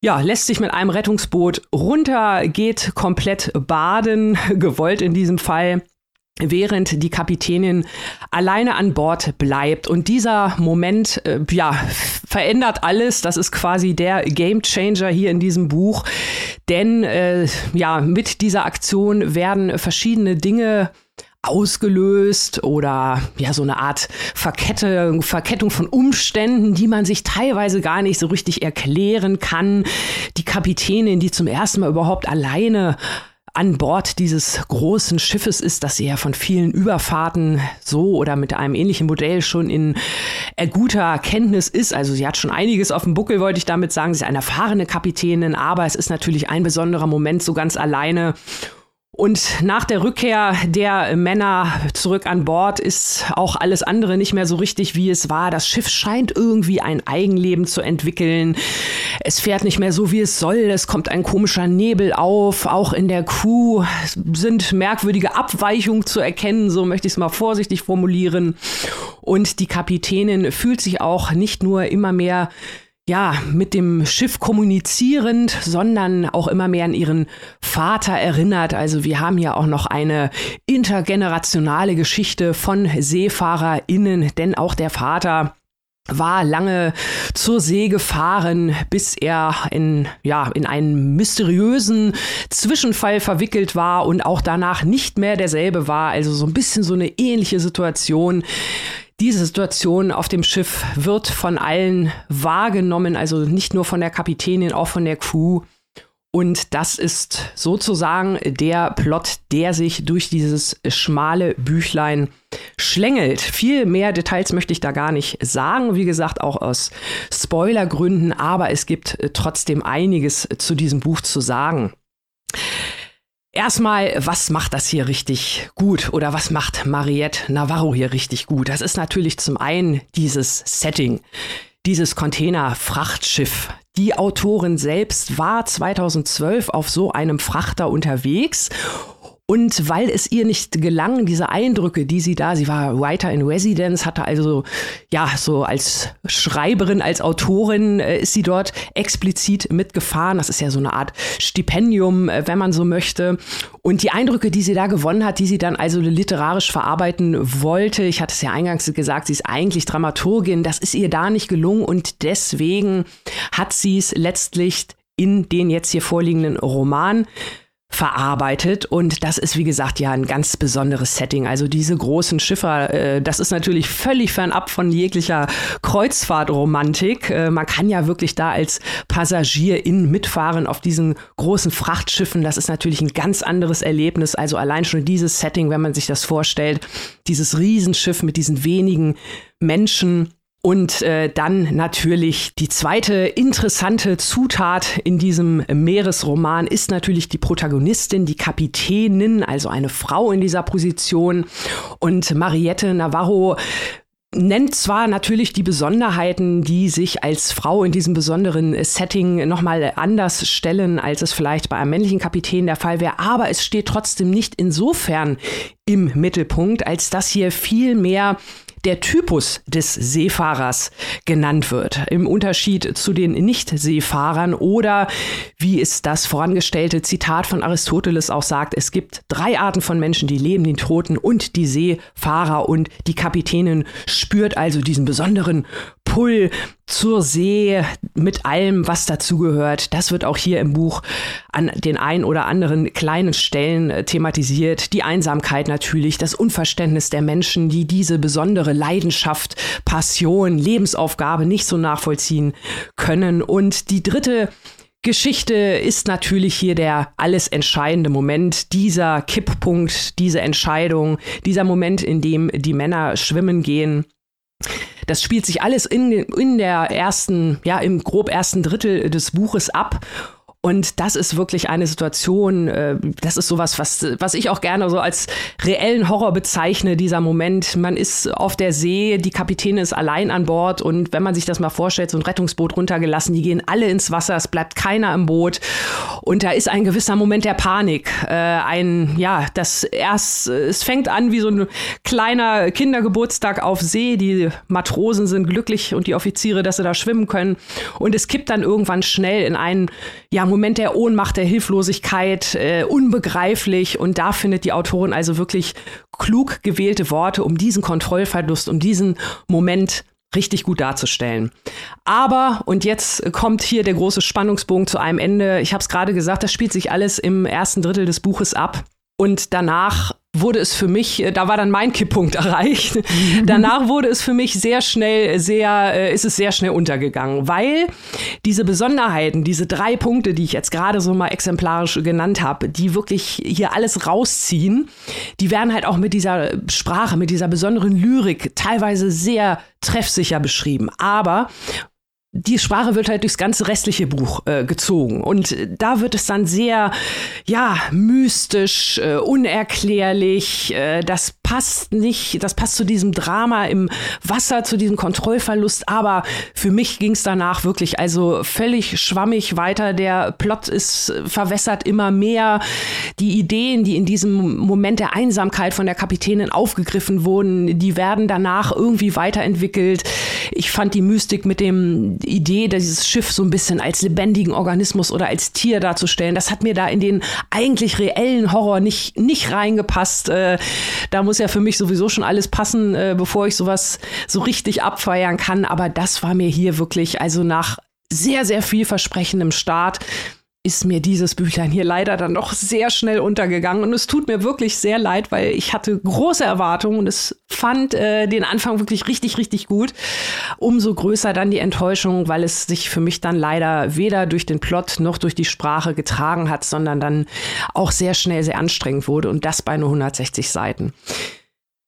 ja, lässt sich mit einem Rettungsboot runter, geht komplett baden, [laughs] gewollt in diesem Fall während die Kapitänin alleine an Bord bleibt. Und dieser Moment, äh, ja, verändert alles. Das ist quasi der Game Changer hier in diesem Buch. Denn äh, ja, mit dieser Aktion werden verschiedene Dinge ausgelöst oder ja so eine Art Verkettung, Verkettung von Umständen, die man sich teilweise gar nicht so richtig erklären kann. Die Kapitänin, die zum ersten Mal überhaupt alleine an Bord dieses großen Schiffes ist, das sie ja von vielen Überfahrten so oder mit einem ähnlichen Modell schon in guter Kenntnis ist. Also sie hat schon einiges auf dem Buckel, wollte ich damit sagen. Sie ist eine erfahrene Kapitänin, aber es ist natürlich ein besonderer Moment so ganz alleine. Und nach der Rückkehr der Männer zurück an Bord ist auch alles andere nicht mehr so richtig, wie es war. Das Schiff scheint irgendwie ein Eigenleben zu entwickeln. Es fährt nicht mehr so, wie es soll. Es kommt ein komischer Nebel auf. Auch in der Crew sind merkwürdige Abweichungen zu erkennen. So möchte ich es mal vorsichtig formulieren. Und die Kapitänin fühlt sich auch nicht nur immer mehr ja, mit dem Schiff kommunizierend, sondern auch immer mehr an ihren Vater erinnert. Also wir haben ja auch noch eine intergenerationale Geschichte von SeefahrerInnen, denn auch der Vater war lange zur See gefahren, bis er in, ja, in einen mysteriösen Zwischenfall verwickelt war und auch danach nicht mehr derselbe war. Also so ein bisschen so eine ähnliche Situation. Diese Situation auf dem Schiff wird von allen wahrgenommen, also nicht nur von der Kapitänin, auch von der Crew. Und das ist sozusagen der Plot, der sich durch dieses schmale Büchlein schlängelt. Viel mehr Details möchte ich da gar nicht sagen, wie gesagt, auch aus Spoilergründen, aber es gibt trotzdem einiges zu diesem Buch zu sagen. Erstmal, was macht das hier richtig gut oder was macht Mariette Navarro hier richtig gut? Das ist natürlich zum einen dieses Setting, dieses Container-Frachtschiff. Die Autorin selbst war 2012 auf so einem Frachter unterwegs und weil es ihr nicht gelang, diese Eindrücke, die sie da, sie war Writer in Residence, hatte also, ja, so als Schreiberin, als Autorin äh, ist sie dort explizit mitgefahren. Das ist ja so eine Art Stipendium, äh, wenn man so möchte. Und die Eindrücke, die sie da gewonnen hat, die sie dann also literarisch verarbeiten wollte, ich hatte es ja eingangs gesagt, sie ist eigentlich Dramaturgin, das ist ihr da nicht gelungen und deswegen hat sie es letztlich in den jetzt hier vorliegenden Roman verarbeitet. Und das ist, wie gesagt, ja ein ganz besonderes Setting. Also diese großen Schiffer, äh, das ist natürlich völlig fernab von jeglicher Kreuzfahrtromantik. Äh, man kann ja wirklich da als Passagier in mitfahren auf diesen großen Frachtschiffen. Das ist natürlich ein ganz anderes Erlebnis. Also allein schon dieses Setting, wenn man sich das vorstellt, dieses Riesenschiff mit diesen wenigen Menschen und äh, dann natürlich die zweite interessante Zutat in diesem Meeresroman ist natürlich die Protagonistin, die Kapitänin, also eine Frau in dieser Position. Und Mariette Navarro nennt zwar natürlich die Besonderheiten, die sich als Frau in diesem besonderen Setting nochmal anders stellen, als es vielleicht bei einem männlichen Kapitän der Fall wäre, aber es steht trotzdem nicht insofern im Mittelpunkt, als dass hier viel mehr der Typus des Seefahrers genannt wird, im Unterschied zu den Nicht-Seefahrern oder wie es das vorangestellte Zitat von Aristoteles auch sagt, es gibt drei Arten von Menschen, die leben, den Toten und die Seefahrer und die Kapitänin spürt also diesen besonderen Pull zur See mit allem, was dazugehört. Das wird auch hier im Buch an den ein oder anderen kleinen Stellen äh, thematisiert. Die Einsamkeit natürlich, das Unverständnis der Menschen, die diese besondere Leidenschaft, Passion, Lebensaufgabe nicht so nachvollziehen können. Und die dritte Geschichte ist natürlich hier der alles entscheidende Moment, dieser Kipppunkt, diese Entscheidung, dieser Moment, in dem die Männer schwimmen gehen. Das spielt sich alles in, in der ersten, ja, im grob ersten Drittel des Buches ab. Und das ist wirklich eine Situation, äh, das ist sowas, was, was ich auch gerne so als reellen Horror bezeichne, dieser Moment. Man ist auf der See, die Kapitäne ist allein an Bord und wenn man sich das mal vorstellt, so ein Rettungsboot runtergelassen, die gehen alle ins Wasser, es bleibt keiner im Boot. Und da ist ein gewisser Moment der Panik. Äh, ein, ja, das erst, es fängt an wie so ein kleiner Kindergeburtstag auf See. Die Matrosen sind glücklich und die Offiziere, dass sie da schwimmen können. Und es kippt dann irgendwann schnell in einen, ja, Moment der Ohnmacht, der Hilflosigkeit, äh, unbegreiflich. Und da findet die Autorin also wirklich klug gewählte Worte, um diesen Kontrollverlust, um diesen Moment richtig gut darzustellen. Aber, und jetzt kommt hier der große Spannungsbogen zu einem Ende. Ich habe es gerade gesagt, das spielt sich alles im ersten Drittel des Buches ab. Und danach wurde es für mich, äh, da war dann mein Kipppunkt [laughs] erreicht. Danach wurde es für mich sehr schnell, sehr, äh, ist es sehr schnell untergegangen, weil diese Besonderheiten, diese drei Punkte, die ich jetzt gerade so mal exemplarisch genannt habe, die wirklich hier alles rausziehen, die werden halt auch mit dieser Sprache, mit dieser besonderen Lyrik teilweise sehr treffsicher beschrieben. Aber die Sprache wird halt durchs ganze restliche Buch äh, gezogen. Und äh, da wird es dann sehr, ja, mystisch, äh, unerklärlich. Äh, das passt nicht, das passt zu diesem Drama im Wasser, zu diesem Kontrollverlust. Aber für mich ging es danach wirklich also völlig schwammig weiter. Der Plot ist äh, verwässert immer mehr. Die Ideen, die in diesem Moment der Einsamkeit von der Kapitänin aufgegriffen wurden, die werden danach irgendwie weiterentwickelt. Ich fand die Mystik mit dem Idee, dieses Schiff so ein bisschen als lebendigen Organismus oder als Tier darzustellen, das hat mir da in den eigentlich reellen Horror nicht, nicht reingepasst. Äh, da muss ja für mich sowieso schon alles passen, äh, bevor ich sowas so richtig abfeiern kann. Aber das war mir hier wirklich, also nach sehr, sehr vielversprechendem Start, ist mir dieses Büchlein hier leider dann doch sehr schnell untergegangen. Und es tut mir wirklich sehr leid, weil ich hatte große Erwartungen und es fand äh, den Anfang wirklich richtig, richtig gut. Umso größer dann die Enttäuschung, weil es sich für mich dann leider weder durch den Plot noch durch die Sprache getragen hat, sondern dann auch sehr schnell sehr anstrengend wurde und das bei nur 160 Seiten.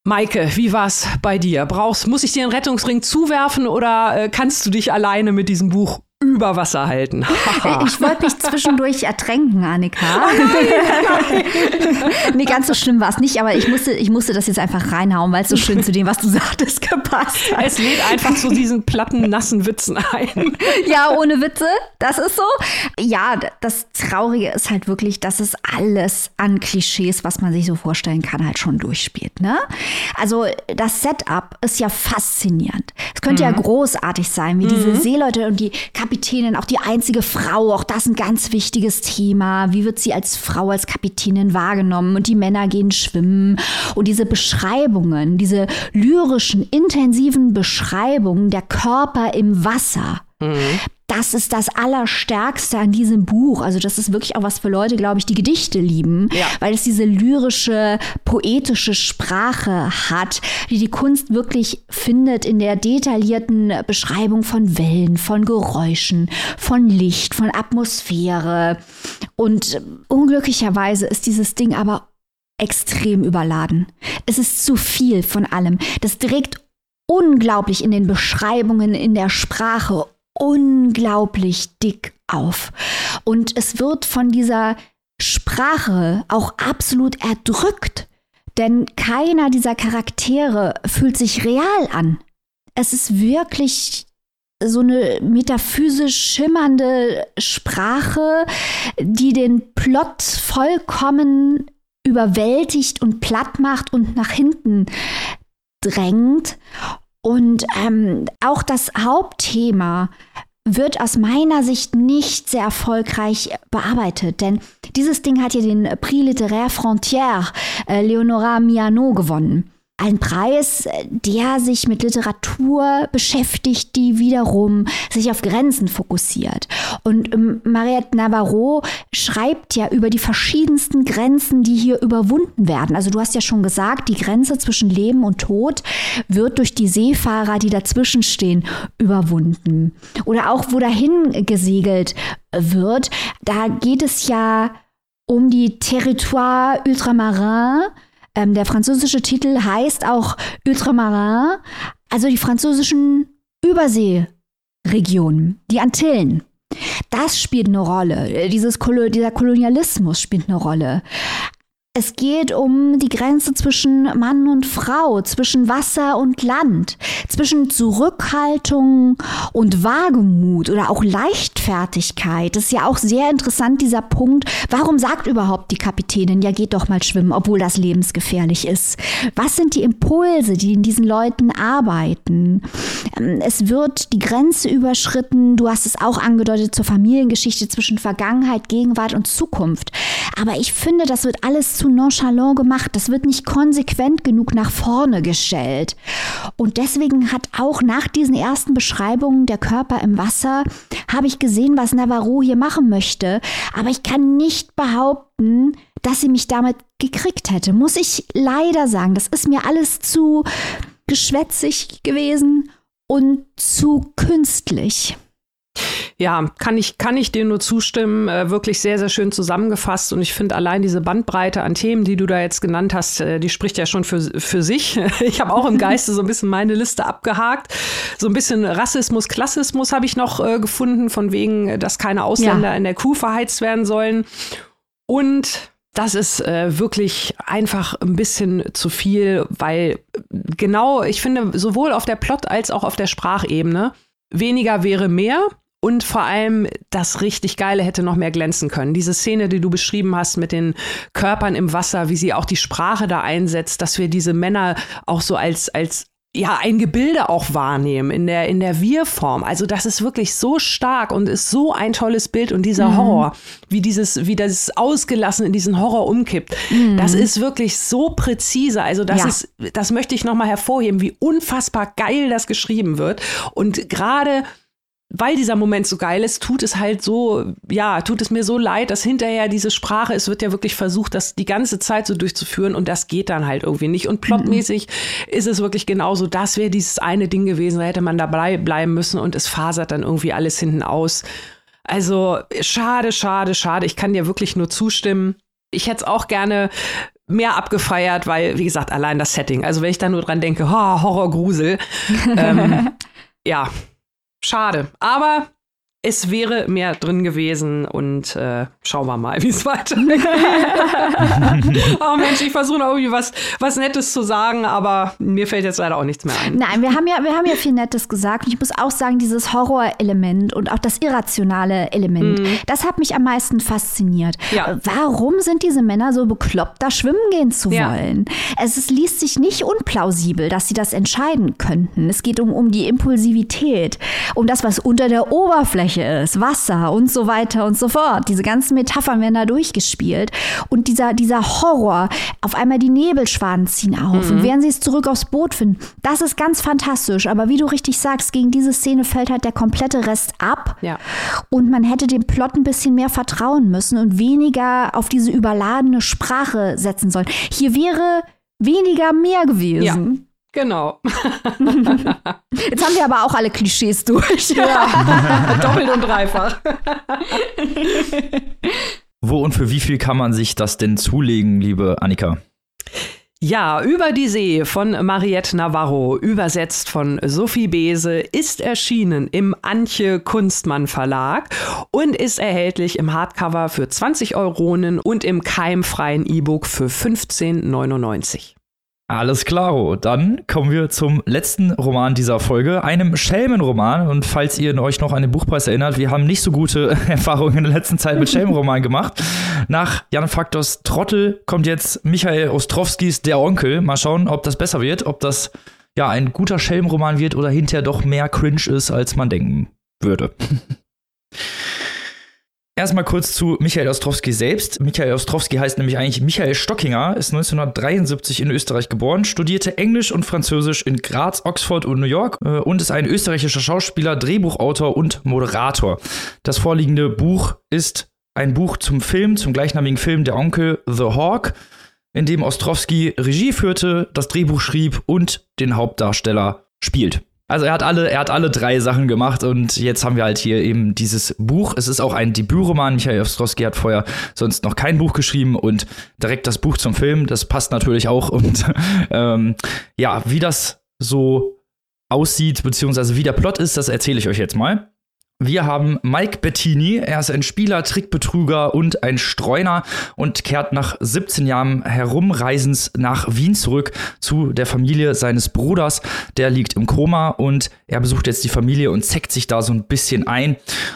Maike, wie war's bei dir? Brauchst, muss ich dir einen Rettungsring zuwerfen oder äh, kannst du dich alleine mit diesem Buch über Wasser halten. ich wollte mich zwischendurch ertränken, Annika. [laughs] nee, ganz so schlimm war es nicht, aber ich musste, ich musste das jetzt einfach reinhauen, weil es so schön zu dem, was du sagtest, gepasst hat. Es lädt einfach zu diesen platten, nassen Witzen ein. ja, ohne Witze, das ist so. Ja, das Traurige ist halt wirklich, dass es alles an Klischees, was man sich so vorstellen kann, halt schon durchspielt. Ne? Also das Setup ist ja faszinierend. Es könnte mhm. ja großartig sein, wie mhm. diese Seeleute und die Kapitänin, auch die einzige Frau, auch das ein ganz wichtiges Thema. Wie wird sie als Frau, als Kapitänin wahrgenommen? Und die Männer gehen schwimmen. Und diese Beschreibungen, diese lyrischen, intensiven Beschreibungen der Körper im Wasser. Mhm das ist das Allerstärkste an diesem Buch. Also das ist wirklich auch was für Leute, glaube ich, die Gedichte lieben, ja. weil es diese lyrische, poetische Sprache hat, die die Kunst wirklich findet in der detaillierten Beschreibung von Wellen, von Geräuschen, von Licht, von Atmosphäre. Und unglücklicherweise ist dieses Ding aber extrem überladen. Es ist zu viel von allem. Das trägt unglaublich in den Beschreibungen, in der Sprache unglaublich dick auf. Und es wird von dieser Sprache auch absolut erdrückt, denn keiner dieser Charaktere fühlt sich real an. Es ist wirklich so eine metaphysisch schimmernde Sprache, die den Plot vollkommen überwältigt und platt macht und nach hinten drängt. Und ähm, auch das Hauptthema wird aus meiner Sicht nicht sehr erfolgreich bearbeitet, denn dieses Ding hat ja den Prix Littéraire Frontière äh, Leonora Miano gewonnen. Ein Preis, der sich mit Literatur beschäftigt, die wiederum sich auf Grenzen fokussiert. Und ähm, Mariette Navarro schreibt ja über die verschiedensten Grenzen, die hier überwunden werden. Also du hast ja schon gesagt, die Grenze zwischen Leben und Tod wird durch die Seefahrer, die dazwischen stehen, überwunden. Oder auch, wo dahin gesegelt wird, da geht es ja um die Territoire ultramarin ähm, der französische Titel heißt auch Ultramarin, also die französischen Überseeregionen, die Antillen. Das spielt eine Rolle. Dieses Kolo dieser Kolonialismus spielt eine Rolle. Es geht um die Grenze zwischen Mann und Frau, zwischen Wasser und Land, zwischen Zurückhaltung und Wagemut oder auch Leichtfertigkeit. Das ist ja auch sehr interessant, dieser Punkt. Warum sagt überhaupt die Kapitänin, ja geht doch mal schwimmen, obwohl das lebensgefährlich ist? Was sind die Impulse, die in diesen Leuten arbeiten? Ähm, es wird die Grenze überschritten, du hast es auch angedeutet, zur Familiengeschichte zwischen Vergangenheit, Gegenwart und Zukunft. Aber ich finde, das wird alles zu nonchalant gemacht. Das wird nicht konsequent genug nach vorne gestellt. Und deswegen hat auch nach diesen ersten Beschreibungen der Körper im Wasser, habe ich gesehen, was Navarro hier machen möchte. Aber ich kann nicht behaupten, dass sie mich damit gekriegt hätte. Muss ich leider sagen. Das ist mir alles zu geschwätzig gewesen und zu künstlich. Ja, kann ich, kann ich dir nur zustimmen. Äh, wirklich sehr, sehr schön zusammengefasst. Und ich finde allein diese Bandbreite an Themen, die du da jetzt genannt hast, äh, die spricht ja schon für, für sich. [laughs] Ich habe auch im Geiste so ein bisschen meine Liste abgehakt. So ein bisschen Rassismus, Klassismus habe ich noch äh, gefunden, von wegen, dass keine Ausländer ja. in der Kuh verheizt werden sollen. Und das ist äh, wirklich einfach ein bisschen zu viel, weil genau, ich finde, sowohl auf der Plot- als auch auf der Sprachebene, weniger wäre mehr. Und vor allem das richtig Geile hätte noch mehr glänzen können. Diese Szene, die du beschrieben hast mit den Körpern im Wasser, wie sie auch die Sprache da einsetzt, dass wir diese Männer auch so als, als ja, ein Gebilde auch wahrnehmen in der, in der Wir-Form. Also das ist wirklich so stark und ist so ein tolles Bild und dieser mhm. Horror, wie dieses, wie das ausgelassen in diesen Horror umkippt, mhm. das ist wirklich so präzise. Also das ja. ist, das möchte ich nochmal hervorheben, wie unfassbar geil das geschrieben wird und gerade weil dieser Moment so geil ist, tut es halt so, ja, tut es mir so leid, dass hinterher diese Sprache, es wird ja wirklich versucht, das die ganze Zeit so durchzuführen und das geht dann halt irgendwie nicht. Und plotmäßig mhm. ist es wirklich genauso, das wäre dieses eine Ding gewesen, da hätte man dabei bleiben müssen und es fasert dann irgendwie alles hinten aus. Also schade, schade, schade. Ich kann dir wirklich nur zustimmen. Ich hätte es auch gerne mehr abgefeiert, weil, wie gesagt, allein das Setting. Also wenn ich da nur dran denke, oh, Horror, Grusel. [laughs] ähm, ja, schade. Aber es wäre mehr drin gewesen und äh, schauen wir mal, [laughs] wie es weitergeht. [laughs] oh Mensch, ich versuche irgendwie was, was Nettes zu sagen, aber mir fällt jetzt leider auch nichts mehr ein. Nein, wir haben ja, wir haben ja viel Nettes gesagt und ich muss auch sagen, dieses Horrorelement und auch das irrationale Element, mhm. das hat mich am meisten fasziniert. Ja. Warum sind diese Männer so bekloppt, da schwimmen gehen zu ja. wollen? Es ist, liest sich nicht unplausibel, dass sie das entscheiden könnten. Es geht um, um die Impulsivität, um das, was unter der Oberfläche Oberfläche ist, Wasser und so weiter und so fort. Diese ganzen Metaphern werden da durchgespielt. Und dieser, dieser Horror, auf einmal die Nebelschwaden ziehen auf mhm. und werden sie es zurück aufs Boot finden. Das ist ganz fantastisch. Aber wie du richtig sagst, gegen diese Szene fällt halt der komplette Rest ab. Ja. Und man hätte dem Plot ein bisschen mehr vertrauen müssen und weniger auf diese überladene Sprache setzen sollen. Hier wäre weniger mehr gewesen. Ja. Genau. [laughs] Jetzt haben wir aber auch alle Klischees durch. Ja, [laughs] doppelt und dreifach. Wo und für wie viel kann man sich das denn zulegen, liebe Annika? Ja, Über die See von Mariette Navarro, übersetzt von Sophie Bese, ist erschienen im Antje Kunstmann Verlag und ist erhältlich im Hardcover für 20 Euronen und im keimfreien E-Book für 15,99. Alles klaro. Dann kommen wir zum letzten Roman dieser Folge, einem Schelmenroman. Und falls ihr euch noch an den Buchpreis erinnert, wir haben nicht so gute [laughs] Erfahrungen in der letzten Zeit mit Schelmenromanen gemacht. Nach Jan Faktors Trottel kommt jetzt Michael Ostrowskis Der Onkel. Mal schauen, ob das besser wird, ob das ja ein guter Schelmenroman wird oder hinterher doch mehr cringe ist, als man denken würde. [laughs] Erstmal kurz zu Michael Ostrowski selbst. Michael Ostrowski heißt nämlich eigentlich Michael Stockinger, ist 1973 in Österreich geboren, studierte Englisch und Französisch in Graz, Oxford und New York äh, und ist ein österreichischer Schauspieler, Drehbuchautor und Moderator. Das vorliegende Buch ist ein Buch zum Film, zum gleichnamigen Film Der Onkel The Hawk, in dem Ostrowski Regie führte, das Drehbuch schrieb und den Hauptdarsteller spielt. Also er hat alle, er hat alle drei Sachen gemacht und jetzt haben wir halt hier eben dieses Buch. Es ist auch ein Debütroman. Michael Ostrowski hat vorher sonst noch kein Buch geschrieben und direkt das Buch zum Film. Das passt natürlich auch und [laughs] ähm, ja, wie das so aussieht beziehungsweise wie der Plot ist, das erzähle ich euch jetzt mal. Wir haben Mike Bettini, er ist ein Spieler, Trickbetrüger und ein Streuner und kehrt nach 17 Jahren Herumreisens nach Wien zurück zu der Familie seines Bruders. Der liegt im Koma und er besucht jetzt die Familie und zeckt sich da so ein bisschen ein.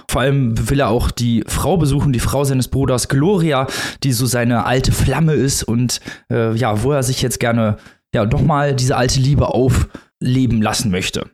Vor allem will er auch die Frau besuchen, die Frau seines Bruders Gloria, die so seine alte Flamme ist und äh, ja, wo er sich jetzt gerne ja doch mal diese alte Liebe aufleben lassen möchte.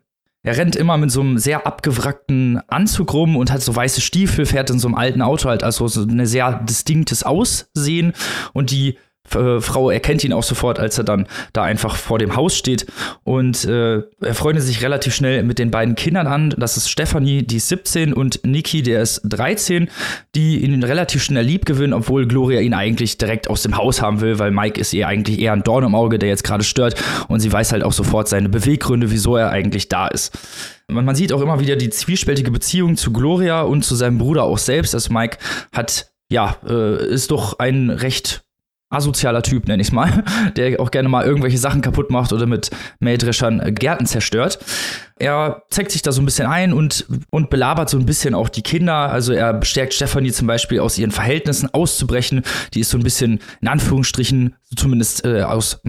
Er rennt immer mit so einem sehr abgewrackten Anzug rum und hat so weiße Stiefel, fährt in so einem alten Auto halt, also so ein sehr distinktes Aussehen. Und die Frau erkennt ihn auch sofort, als er dann da einfach vor dem Haus steht. Und äh, er freundet sich relativ schnell mit den beiden Kindern an. Das ist Stephanie, die ist 17, und Niki, der ist 13, die ihn relativ schnell lieb gewinnen, obwohl Gloria ihn eigentlich direkt aus dem Haus haben will, weil Mike ist ihr eigentlich eher ein Dorn im Auge, der jetzt gerade stört. Und sie weiß halt auch sofort seine Beweggründe, wieso er eigentlich da ist. Man sieht auch immer wieder die zwiespältige Beziehung zu Gloria und zu seinem Bruder auch selbst. Also Mike hat ja, äh, ist doch ein recht asozialer Typ, nenne ich mal, [laughs] der auch gerne mal irgendwelche Sachen kaputt macht oder mit Mähdreschern Gärten zerstört. Er zeigt sich da so ein bisschen ein und, und belabert so ein bisschen auch die Kinder. Also er bestärkt Stefanie zum Beispiel aus ihren Verhältnissen auszubrechen. Die ist so ein bisschen, in Anführungsstrichen, zumindest äh, aus,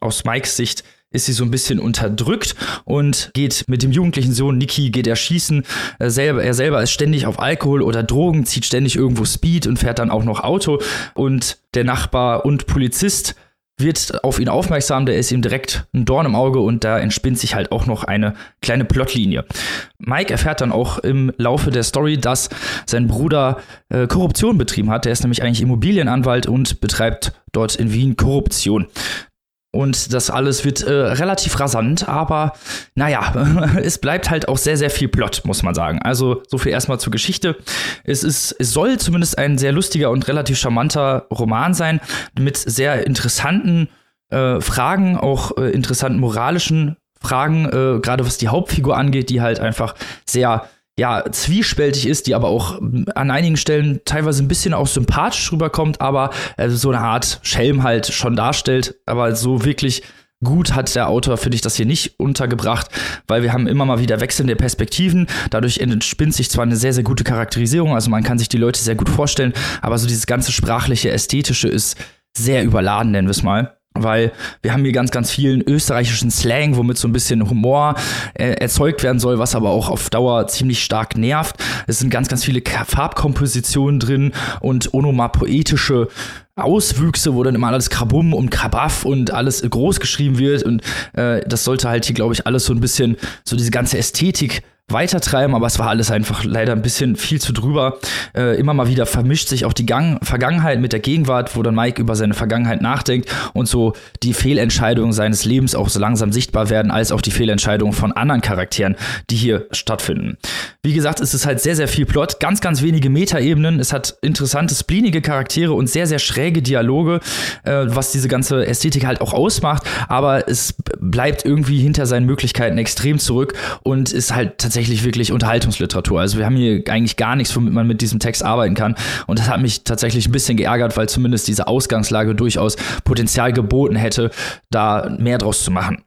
aus Mikes Sicht, ist sie so ein bisschen unterdrückt und geht mit dem jugendlichen Sohn Niki geht er schießen. Er selber, er selber ist ständig auf Alkohol oder Drogen, zieht ständig irgendwo Speed und fährt dann auch noch Auto. Und der Nachbar und Polizist wird auf ihn aufmerksam, der ist ihm direkt ein Dorn im Auge und da entspinnt sich halt auch noch eine kleine Plotlinie. Mike erfährt dann auch im Laufe der Story, dass sein Bruder äh, Korruption betrieben hat. Der ist nämlich eigentlich Immobilienanwalt und betreibt dort in Wien Korruption. Und das alles wird äh, relativ rasant, aber naja, [laughs] es bleibt halt auch sehr, sehr viel Plot, muss man sagen. Also so viel erstmal zur Geschichte. Es, ist, es soll zumindest ein sehr lustiger und relativ charmanter Roman sein, mit sehr interessanten äh, Fragen, auch äh, interessanten moralischen Fragen, äh, gerade was die Hauptfigur angeht, die halt einfach sehr ja, zwiespältig ist, die aber auch an einigen Stellen teilweise ein bisschen auch sympathisch rüberkommt, aber äh, so eine Art Schelm halt schon darstellt, aber so wirklich gut hat der Autor, finde ich, das hier nicht untergebracht, weil wir haben immer mal wieder wechselnde Perspektiven. Dadurch entspinnt sich zwar eine sehr, sehr gute Charakterisierung, also man kann sich die Leute sehr gut vorstellen, aber so dieses ganze sprachliche, ästhetische ist sehr überladen, nennen wir es mal weil wir haben hier ganz, ganz vielen österreichischen Slang, womit so ein bisschen Humor äh, erzeugt werden soll, was aber auch auf Dauer ziemlich stark nervt. Es sind ganz, ganz viele Farbkompositionen drin und onomapoetische Auswüchse, wo dann immer alles Krabum und Krabaff und alles groß geschrieben wird und äh, das sollte halt hier, glaube ich, alles so ein bisschen so diese ganze Ästhetik weitertreiben, aber es war alles einfach leider ein bisschen viel zu drüber. Äh, immer mal wieder vermischt sich auch die Gang Vergangenheit mit der Gegenwart, wo dann Mike über seine Vergangenheit nachdenkt und so die Fehlentscheidungen seines Lebens auch so langsam sichtbar werden, als auch die Fehlentscheidungen von anderen Charakteren, die hier stattfinden. Wie gesagt, es ist halt sehr, sehr viel Plot, ganz, ganz wenige Metaebenen. Es hat interessante, splinige Charaktere und sehr, sehr schräge Dialoge, äh, was diese ganze Ästhetik halt auch ausmacht, aber es bleibt irgendwie hinter seinen Möglichkeiten extrem zurück und ist halt tatsächlich tatsächlich wirklich Unterhaltungsliteratur. Also wir haben hier eigentlich gar nichts, womit man mit diesem Text arbeiten kann. Und das hat mich tatsächlich ein bisschen geärgert, weil zumindest diese Ausgangslage durchaus Potenzial geboten hätte, da mehr draus zu machen.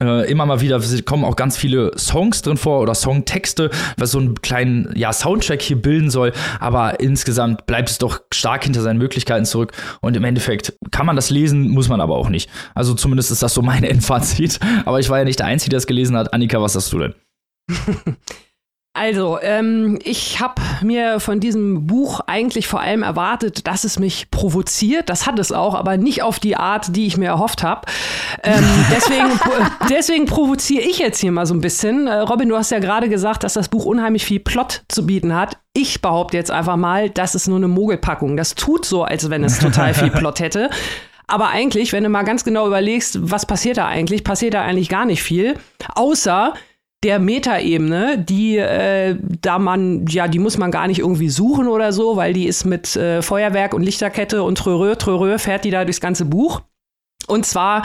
Äh, immer mal wieder kommen auch ganz viele Songs drin vor oder Songtexte, was so einen kleinen ja, Soundtrack hier bilden soll. Aber insgesamt bleibt es doch stark hinter seinen Möglichkeiten zurück. Und im Endeffekt kann man das lesen, muss man aber auch nicht. Also zumindest ist das so [laughs] mein Endfazit. Aber ich war ja nicht der Einzige, der es gelesen hat. Annika, was hast du denn? [laughs] Also, ähm, ich habe mir von diesem Buch eigentlich vor allem erwartet, dass es mich provoziert. Das hat es auch, aber nicht auf die Art, die ich mir erhofft habe. Ähm, [laughs] deswegen, deswegen provoziere ich jetzt hier mal so ein bisschen. Äh, Robin, du hast ja gerade gesagt, dass das Buch unheimlich viel Plot zu bieten hat. Ich behaupte jetzt einfach mal, das ist nur eine Mogelpackung. Das tut so, als wenn es total viel [laughs] Plot hätte. Aber eigentlich, wenn du mal ganz genau überlegst, was passiert da eigentlich, passiert da eigentlich gar nicht viel. Außer der Metaebene, die äh, da man, ja, die muss man gar nicht irgendwie suchen oder so, weil die ist mit äh, Feuerwerk und Lichterkette und Trörö, Trörö fährt die da durchs ganze Buch. Und zwar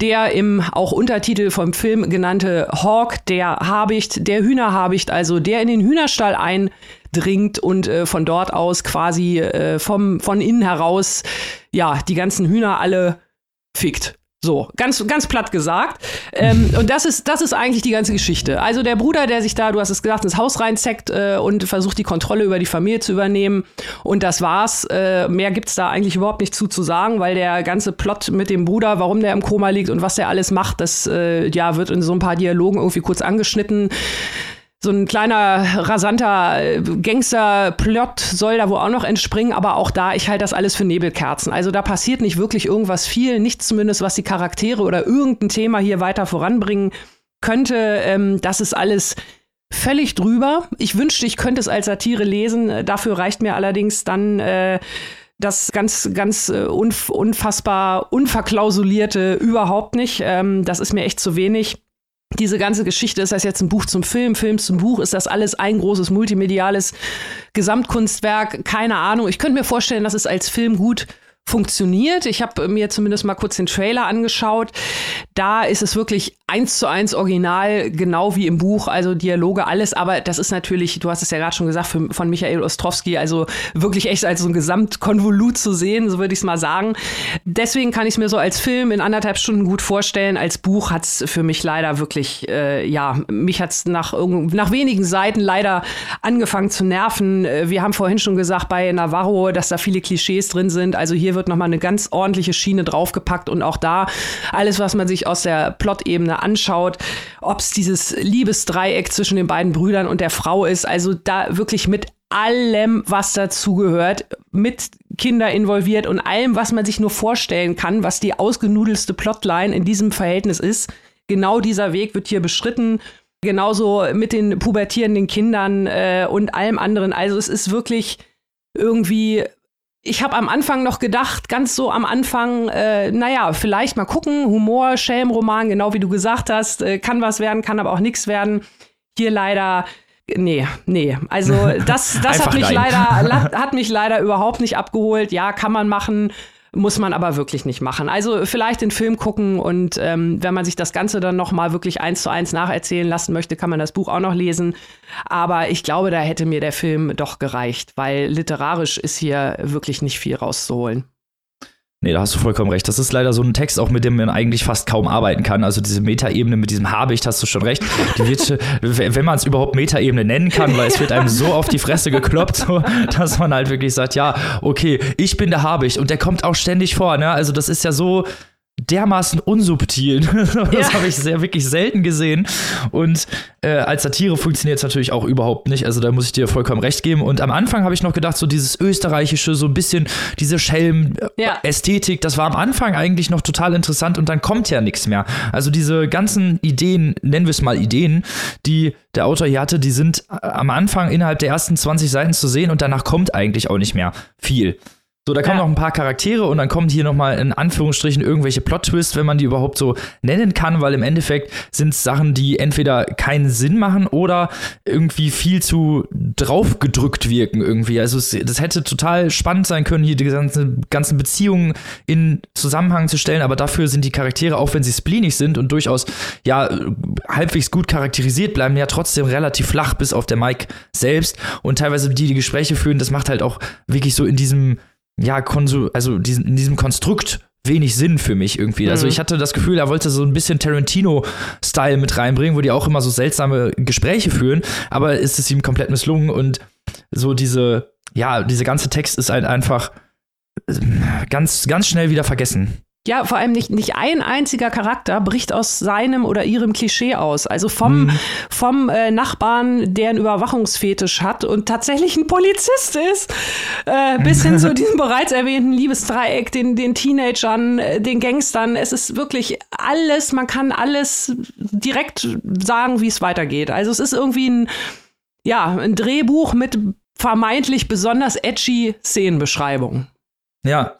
der im auch Untertitel vom Film genannte Hawk, der Habicht, der Hühnerhabicht, also der in den Hühnerstall eindringt und äh, von dort aus quasi äh, vom, von innen heraus, ja, die ganzen Hühner alle fickt. So, ganz, ganz platt gesagt. Ähm, und das ist, das ist eigentlich die ganze Geschichte. Also der Bruder, der sich da, du hast es gesagt, ins Haus reinzeckt äh, und versucht, die Kontrolle über die Familie zu übernehmen. Und das war's. Äh, mehr gibt's da eigentlich überhaupt nicht zu, zu sagen, weil der ganze Plot mit dem Bruder, warum der im Koma liegt und was der alles macht, das äh, ja, wird in so ein paar Dialogen irgendwie kurz angeschnitten so ein kleiner rasanter äh, Gangster-Plot soll da wohl auch noch entspringen, aber auch da, ich halte das alles für Nebelkerzen. Also da passiert nicht wirklich irgendwas viel, nichts zumindest, was die Charaktere oder irgendein Thema hier weiter voranbringen könnte. Ähm, das ist alles völlig drüber. Ich wünschte, ich könnte es als Satire lesen. Dafür reicht mir allerdings dann äh, das ganz, ganz äh, unf unfassbar unverklausulierte überhaupt nicht. Ähm, das ist mir echt zu wenig diese ganze Geschichte, ist das jetzt ein Buch zum Film, Film zum Buch, ist das alles ein großes multimediales Gesamtkunstwerk? Keine Ahnung. Ich könnte mir vorstellen, dass es als Film gut funktioniert. Ich habe mir zumindest mal kurz den Trailer angeschaut. Da ist es wirklich eins zu eins original, genau wie im Buch, also Dialoge, alles. Aber das ist natürlich, du hast es ja gerade schon gesagt, für, von Michael Ostrowski, also wirklich echt als so ein Gesamtkonvolut zu sehen, so würde ich es mal sagen. Deswegen kann ich es mir so als Film in anderthalb Stunden gut vorstellen. Als Buch hat es für mich leider wirklich, äh, ja, mich hat es nach, nach wenigen Seiten leider angefangen zu nerven. Äh, wir haben vorhin schon gesagt bei Navarro, dass da viele Klischees drin sind. Also hier wird nochmal eine ganz ordentliche Schiene draufgepackt und auch da alles, was man sich aus der Plot-Ebene anschaut, ob es dieses Liebesdreieck zwischen den beiden Brüdern und der Frau ist, also da wirklich mit allem, was dazugehört, mit Kinder involviert und allem, was man sich nur vorstellen kann, was die ausgenudelste Plotline in diesem Verhältnis ist. Genau dieser Weg wird hier beschritten. Genauso mit den pubertierenden Kindern äh, und allem anderen. Also es ist wirklich irgendwie ich habe am Anfang noch gedacht, ganz so am Anfang, äh, naja, vielleicht mal gucken, Humor, Schelmroman, genau wie du gesagt hast, äh, kann was werden, kann aber auch nichts werden. Hier leider, nee, nee. Also [laughs] das, das hat mich leider, [laughs] hat mich leider überhaupt nicht abgeholt. Ja, kann man machen, muss man aber wirklich nicht machen. Also vielleicht den Film gucken und ähm, wenn man sich das Ganze dann noch mal wirklich eins zu eins nacherzählen lassen möchte, kann man das Buch auch noch lesen. Aber ich glaube, da hätte mir der Film doch gereicht, weil literarisch ist hier wirklich nicht viel rauszuholen. Nee, da hast du vollkommen recht. Das ist leider so ein Text, auch mit dem man eigentlich fast kaum arbeiten kann. Also diese Metaebene mit diesem Habicht, hast du schon recht. Die wird, wenn man es überhaupt Metaebene nennen kann, weil es wird einem so auf die Fresse gekloppt, so, dass man halt wirklich sagt, ja, okay, ich bin der Habicht und der kommt auch ständig vor. Ne? Also das ist ja so dermaßen unsubtil. [laughs] das Ja. habe ich sehr wirklich selten gesehen. Und äh, als Satire funktioniert es natürlich auch überhaupt nicht. Also da muss ich dir vollkommen recht geben. Und am Anfang habe ich noch gedacht, so dieses österreichische, so ein bisschen diese Ja. Schelm-Ästhetik, das war am Anfang eigentlich noch total interessant und dann kommt ja nichts mehr. Also diese ganzen Ideen, nennen wir es mal Ideen, die der Autor hier hatte, die sind äh, am Anfang innerhalb der ersten 20 Seiten zu sehen und danach kommt eigentlich auch nicht mehr viel. So, da kommen Ja. noch ein paar Charaktere und dann kommt hier nochmal in Anführungsstrichen irgendwelche Plot-Twists, wenn man die überhaupt so nennen kann, weil im Endeffekt sind es Sachen, die entweder keinen Sinn machen oder irgendwie viel zu draufgedrückt wirken irgendwie. Also es, das hätte total spannend sein können, hier die ganzen, ganzen Beziehungen in Zusammenhang zu stellen, aber dafür sind die Charaktere, auch wenn sie spleenig sind und durchaus ja halbwegs gut charakterisiert, bleiben ja trotzdem relativ flach, bis auf der Mike selbst und teilweise die, die Gespräche führen, das macht halt auch wirklich so in diesem ja, Konsu also diesen, in diesem Konstrukt wenig Sinn für mich irgendwie. Also Mhm. ich hatte das Gefühl, er wollte so ein bisschen Tarantino-Style mit reinbringen, wo die auch immer so seltsame Gespräche führen, aber ist es ihm komplett misslungen und so diese, ja, dieser ganze Text ist halt einfach äh, ganz, ganz schnell wieder vergessen. Ja, vor allem nicht, nicht ein einziger Charakter bricht aus seinem oder ihrem Klischee aus. Also vom, vom äh, Nachbarn, der einen Überwachungsfetisch hat und tatsächlich ein Polizist ist, äh, bis hin zu [laughs] diesem bereits erwähnten Liebesdreieck, den, den Teenagern, äh, den Gangstern. Es ist wirklich alles, man kann alles direkt sagen, wie es weitergeht. Also es ist irgendwie ein, ja, ein Drehbuch mit vermeintlich besonders edgy Szenenbeschreibungen. Ja,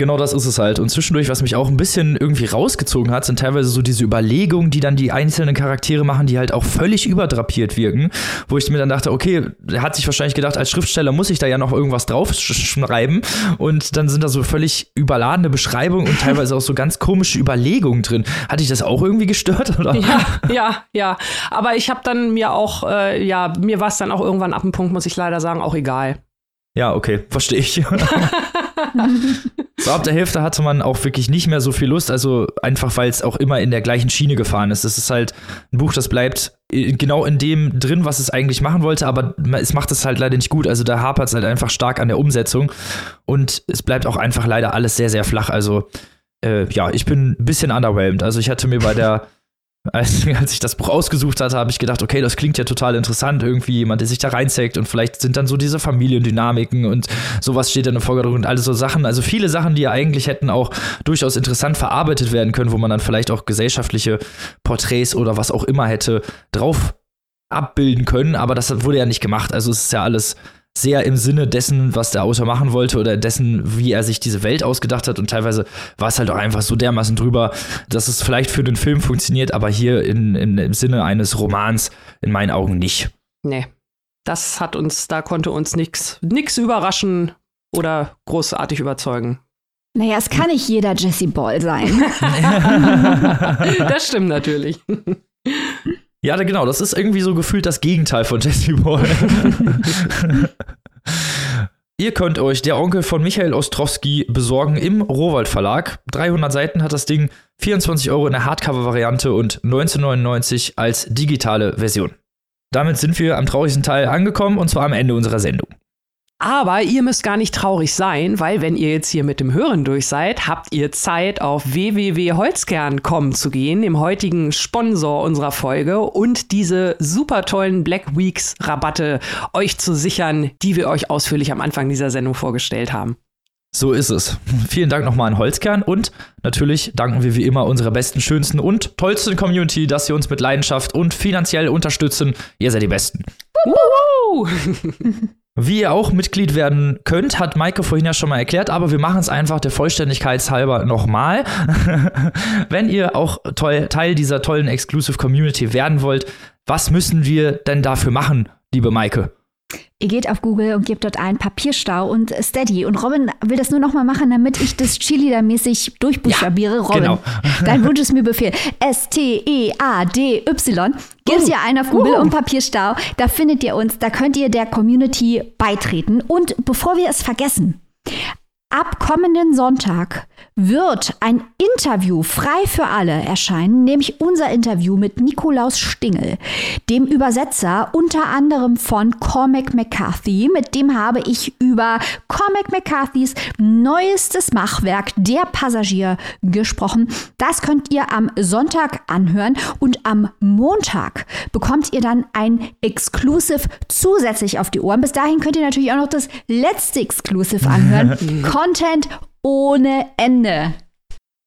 genau das ist es halt. Und zwischendurch, was mich auch ein bisschen irgendwie rausgezogen hat, sind teilweise so diese Überlegungen, die dann die einzelnen Charaktere machen, die halt auch völlig überdrapiert wirken, wo ich mir dann dachte, okay, der hat sich wahrscheinlich gedacht, als Schriftsteller muss ich da ja noch irgendwas draufschreiben. Und dann sind da so völlig überladene Beschreibungen und teilweise auch so ganz komische Überlegungen drin. Hatte ich das auch irgendwie gestört? [laughs] Oder? Ja, ja, ja. Aber ich habe dann mir auch, äh, ja, mir war es dann auch irgendwann ab dem Punkt, muss ich leider sagen, auch egal. Ja, okay, verstehe ich. [laughs] so ab der Hälfte hatte man auch wirklich nicht mehr so viel Lust, also einfach weil es auch immer in der gleichen Schiene gefahren ist. Es ist halt ein Buch, das bleibt genau in dem drin, was es eigentlich machen wollte, aber es macht es halt leider nicht gut. Also da hapert es halt einfach stark an der Umsetzung und es bleibt auch einfach leider alles sehr, sehr flach. Also äh, ja, ich bin ein bisschen underwhelmed. Also ich hatte mir bei der [laughs] als, [laughs] als ich das Buch ausgesucht hatte, habe ich gedacht, okay, das klingt ja total interessant. Irgendwie jemand, der sich da reinzeckt und vielleicht sind dann so diese Familiendynamiken und sowas steht dann im Vordergrund und alles so Sachen. Also viele Sachen, die ja eigentlich hätten auch durchaus interessant verarbeitet werden können, wo man dann vielleicht auch gesellschaftliche Porträts oder was auch immer hätte drauf abbilden können. Aber das wurde ja nicht gemacht. Also es ist ja alles sehr im Sinne dessen, was der Autor machen wollte oder dessen, wie er sich diese Welt ausgedacht hat. Und teilweise war es halt auch einfach so dermaßen drüber, dass es vielleicht für den Film funktioniert, aber hier in, in, im Sinne eines Romans in meinen Augen nicht. Nee. Das hat uns, da konnte uns nichts nix überraschen oder großartig überzeugen. Naja, es kann nicht jeder Jesse Ball sein. [laughs] [laughs] das stimmt natürlich. Ja, genau, das ist irgendwie so gefühlt das Gegenteil von Jesse Boy. [laughs] Ihr könnt euch der Onkel von Michael Ostrowski besorgen im Rowold Verlag. 300 Seiten hat das Ding, 24 Euro in der Hardcover-Variante und 19,99 als digitale Version. Damit sind wir am traurigsten Teil angekommen und zwar am Ende unserer Sendung. Aber ihr müsst gar nicht traurig sein, weil wenn ihr jetzt hier mit dem Hören durch seid, habt ihr Zeit auf www.holzkern.com zu gehen, dem heutigen Sponsor unserer Folge und diese super tollen Black Weeks Rabatte euch zu sichern, die wir euch ausführlich am Anfang dieser Sendung vorgestellt haben. So ist es. Vielen Dank nochmal an Holzkern und natürlich danken wir wie immer unserer besten, schönsten und tollsten Community, dass sie uns mit Leidenschaft und finanziell unterstützen. Ihr seid die Besten. Wie ihr auch Mitglied werden könnt, hat Maike vorhin ja schon mal erklärt, aber wir machen es einfach der Vollständigkeit halber nochmal. [laughs] Wenn ihr auch Teil dieser tollen Exclusive Community werden wollt, was müssen wir denn dafür machen, liebe Maike? Ihr geht auf Google und gebt dort ein Papierstau und Steady. Und Robin will das nur noch mal machen, damit ich das Chili da mäßig durchbuchstabiere. Ja, Robin, genau. dein [laughs] Wunsch ist mir Befehl. S-T-E-A-D-Y. Gebt ihr ein auf Google Uh. und Papierstau. Da findet ihr uns. Da könnt ihr der Community beitreten. Und bevor wir es vergessen, Ab kommenden Sonntag wird ein Interview frei für alle erscheinen, nämlich unser Interview mit Nikolaus Stingel, dem Übersetzer unter anderem von Cormac McCarthy. Mit dem habe ich über Cormac McCarthys neuestes Machwerk Der Passagier gesprochen. Das könnt ihr am Sonntag anhören und am Montag bekommt ihr dann ein Exclusive zusätzlich auf die Ohren. Bis dahin könnt ihr natürlich auch noch das letzte Exclusive anhören. [laughs] Content ohne Ende.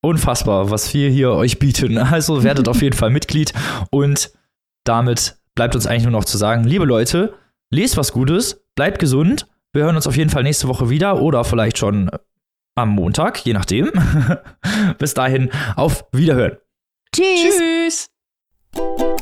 Unfassbar, was wir hier euch bieten. [laughs] Also werdet auf jeden Fall Mitglied und damit bleibt uns eigentlich nur noch zu sagen, liebe Leute, lest was Gutes, bleibt gesund. Wir hören uns auf jeden Fall nächste Woche wieder oder vielleicht schon am Montag, je nachdem. [laughs] Bis dahin, auf Wiederhören. Tschüss. Tschüss.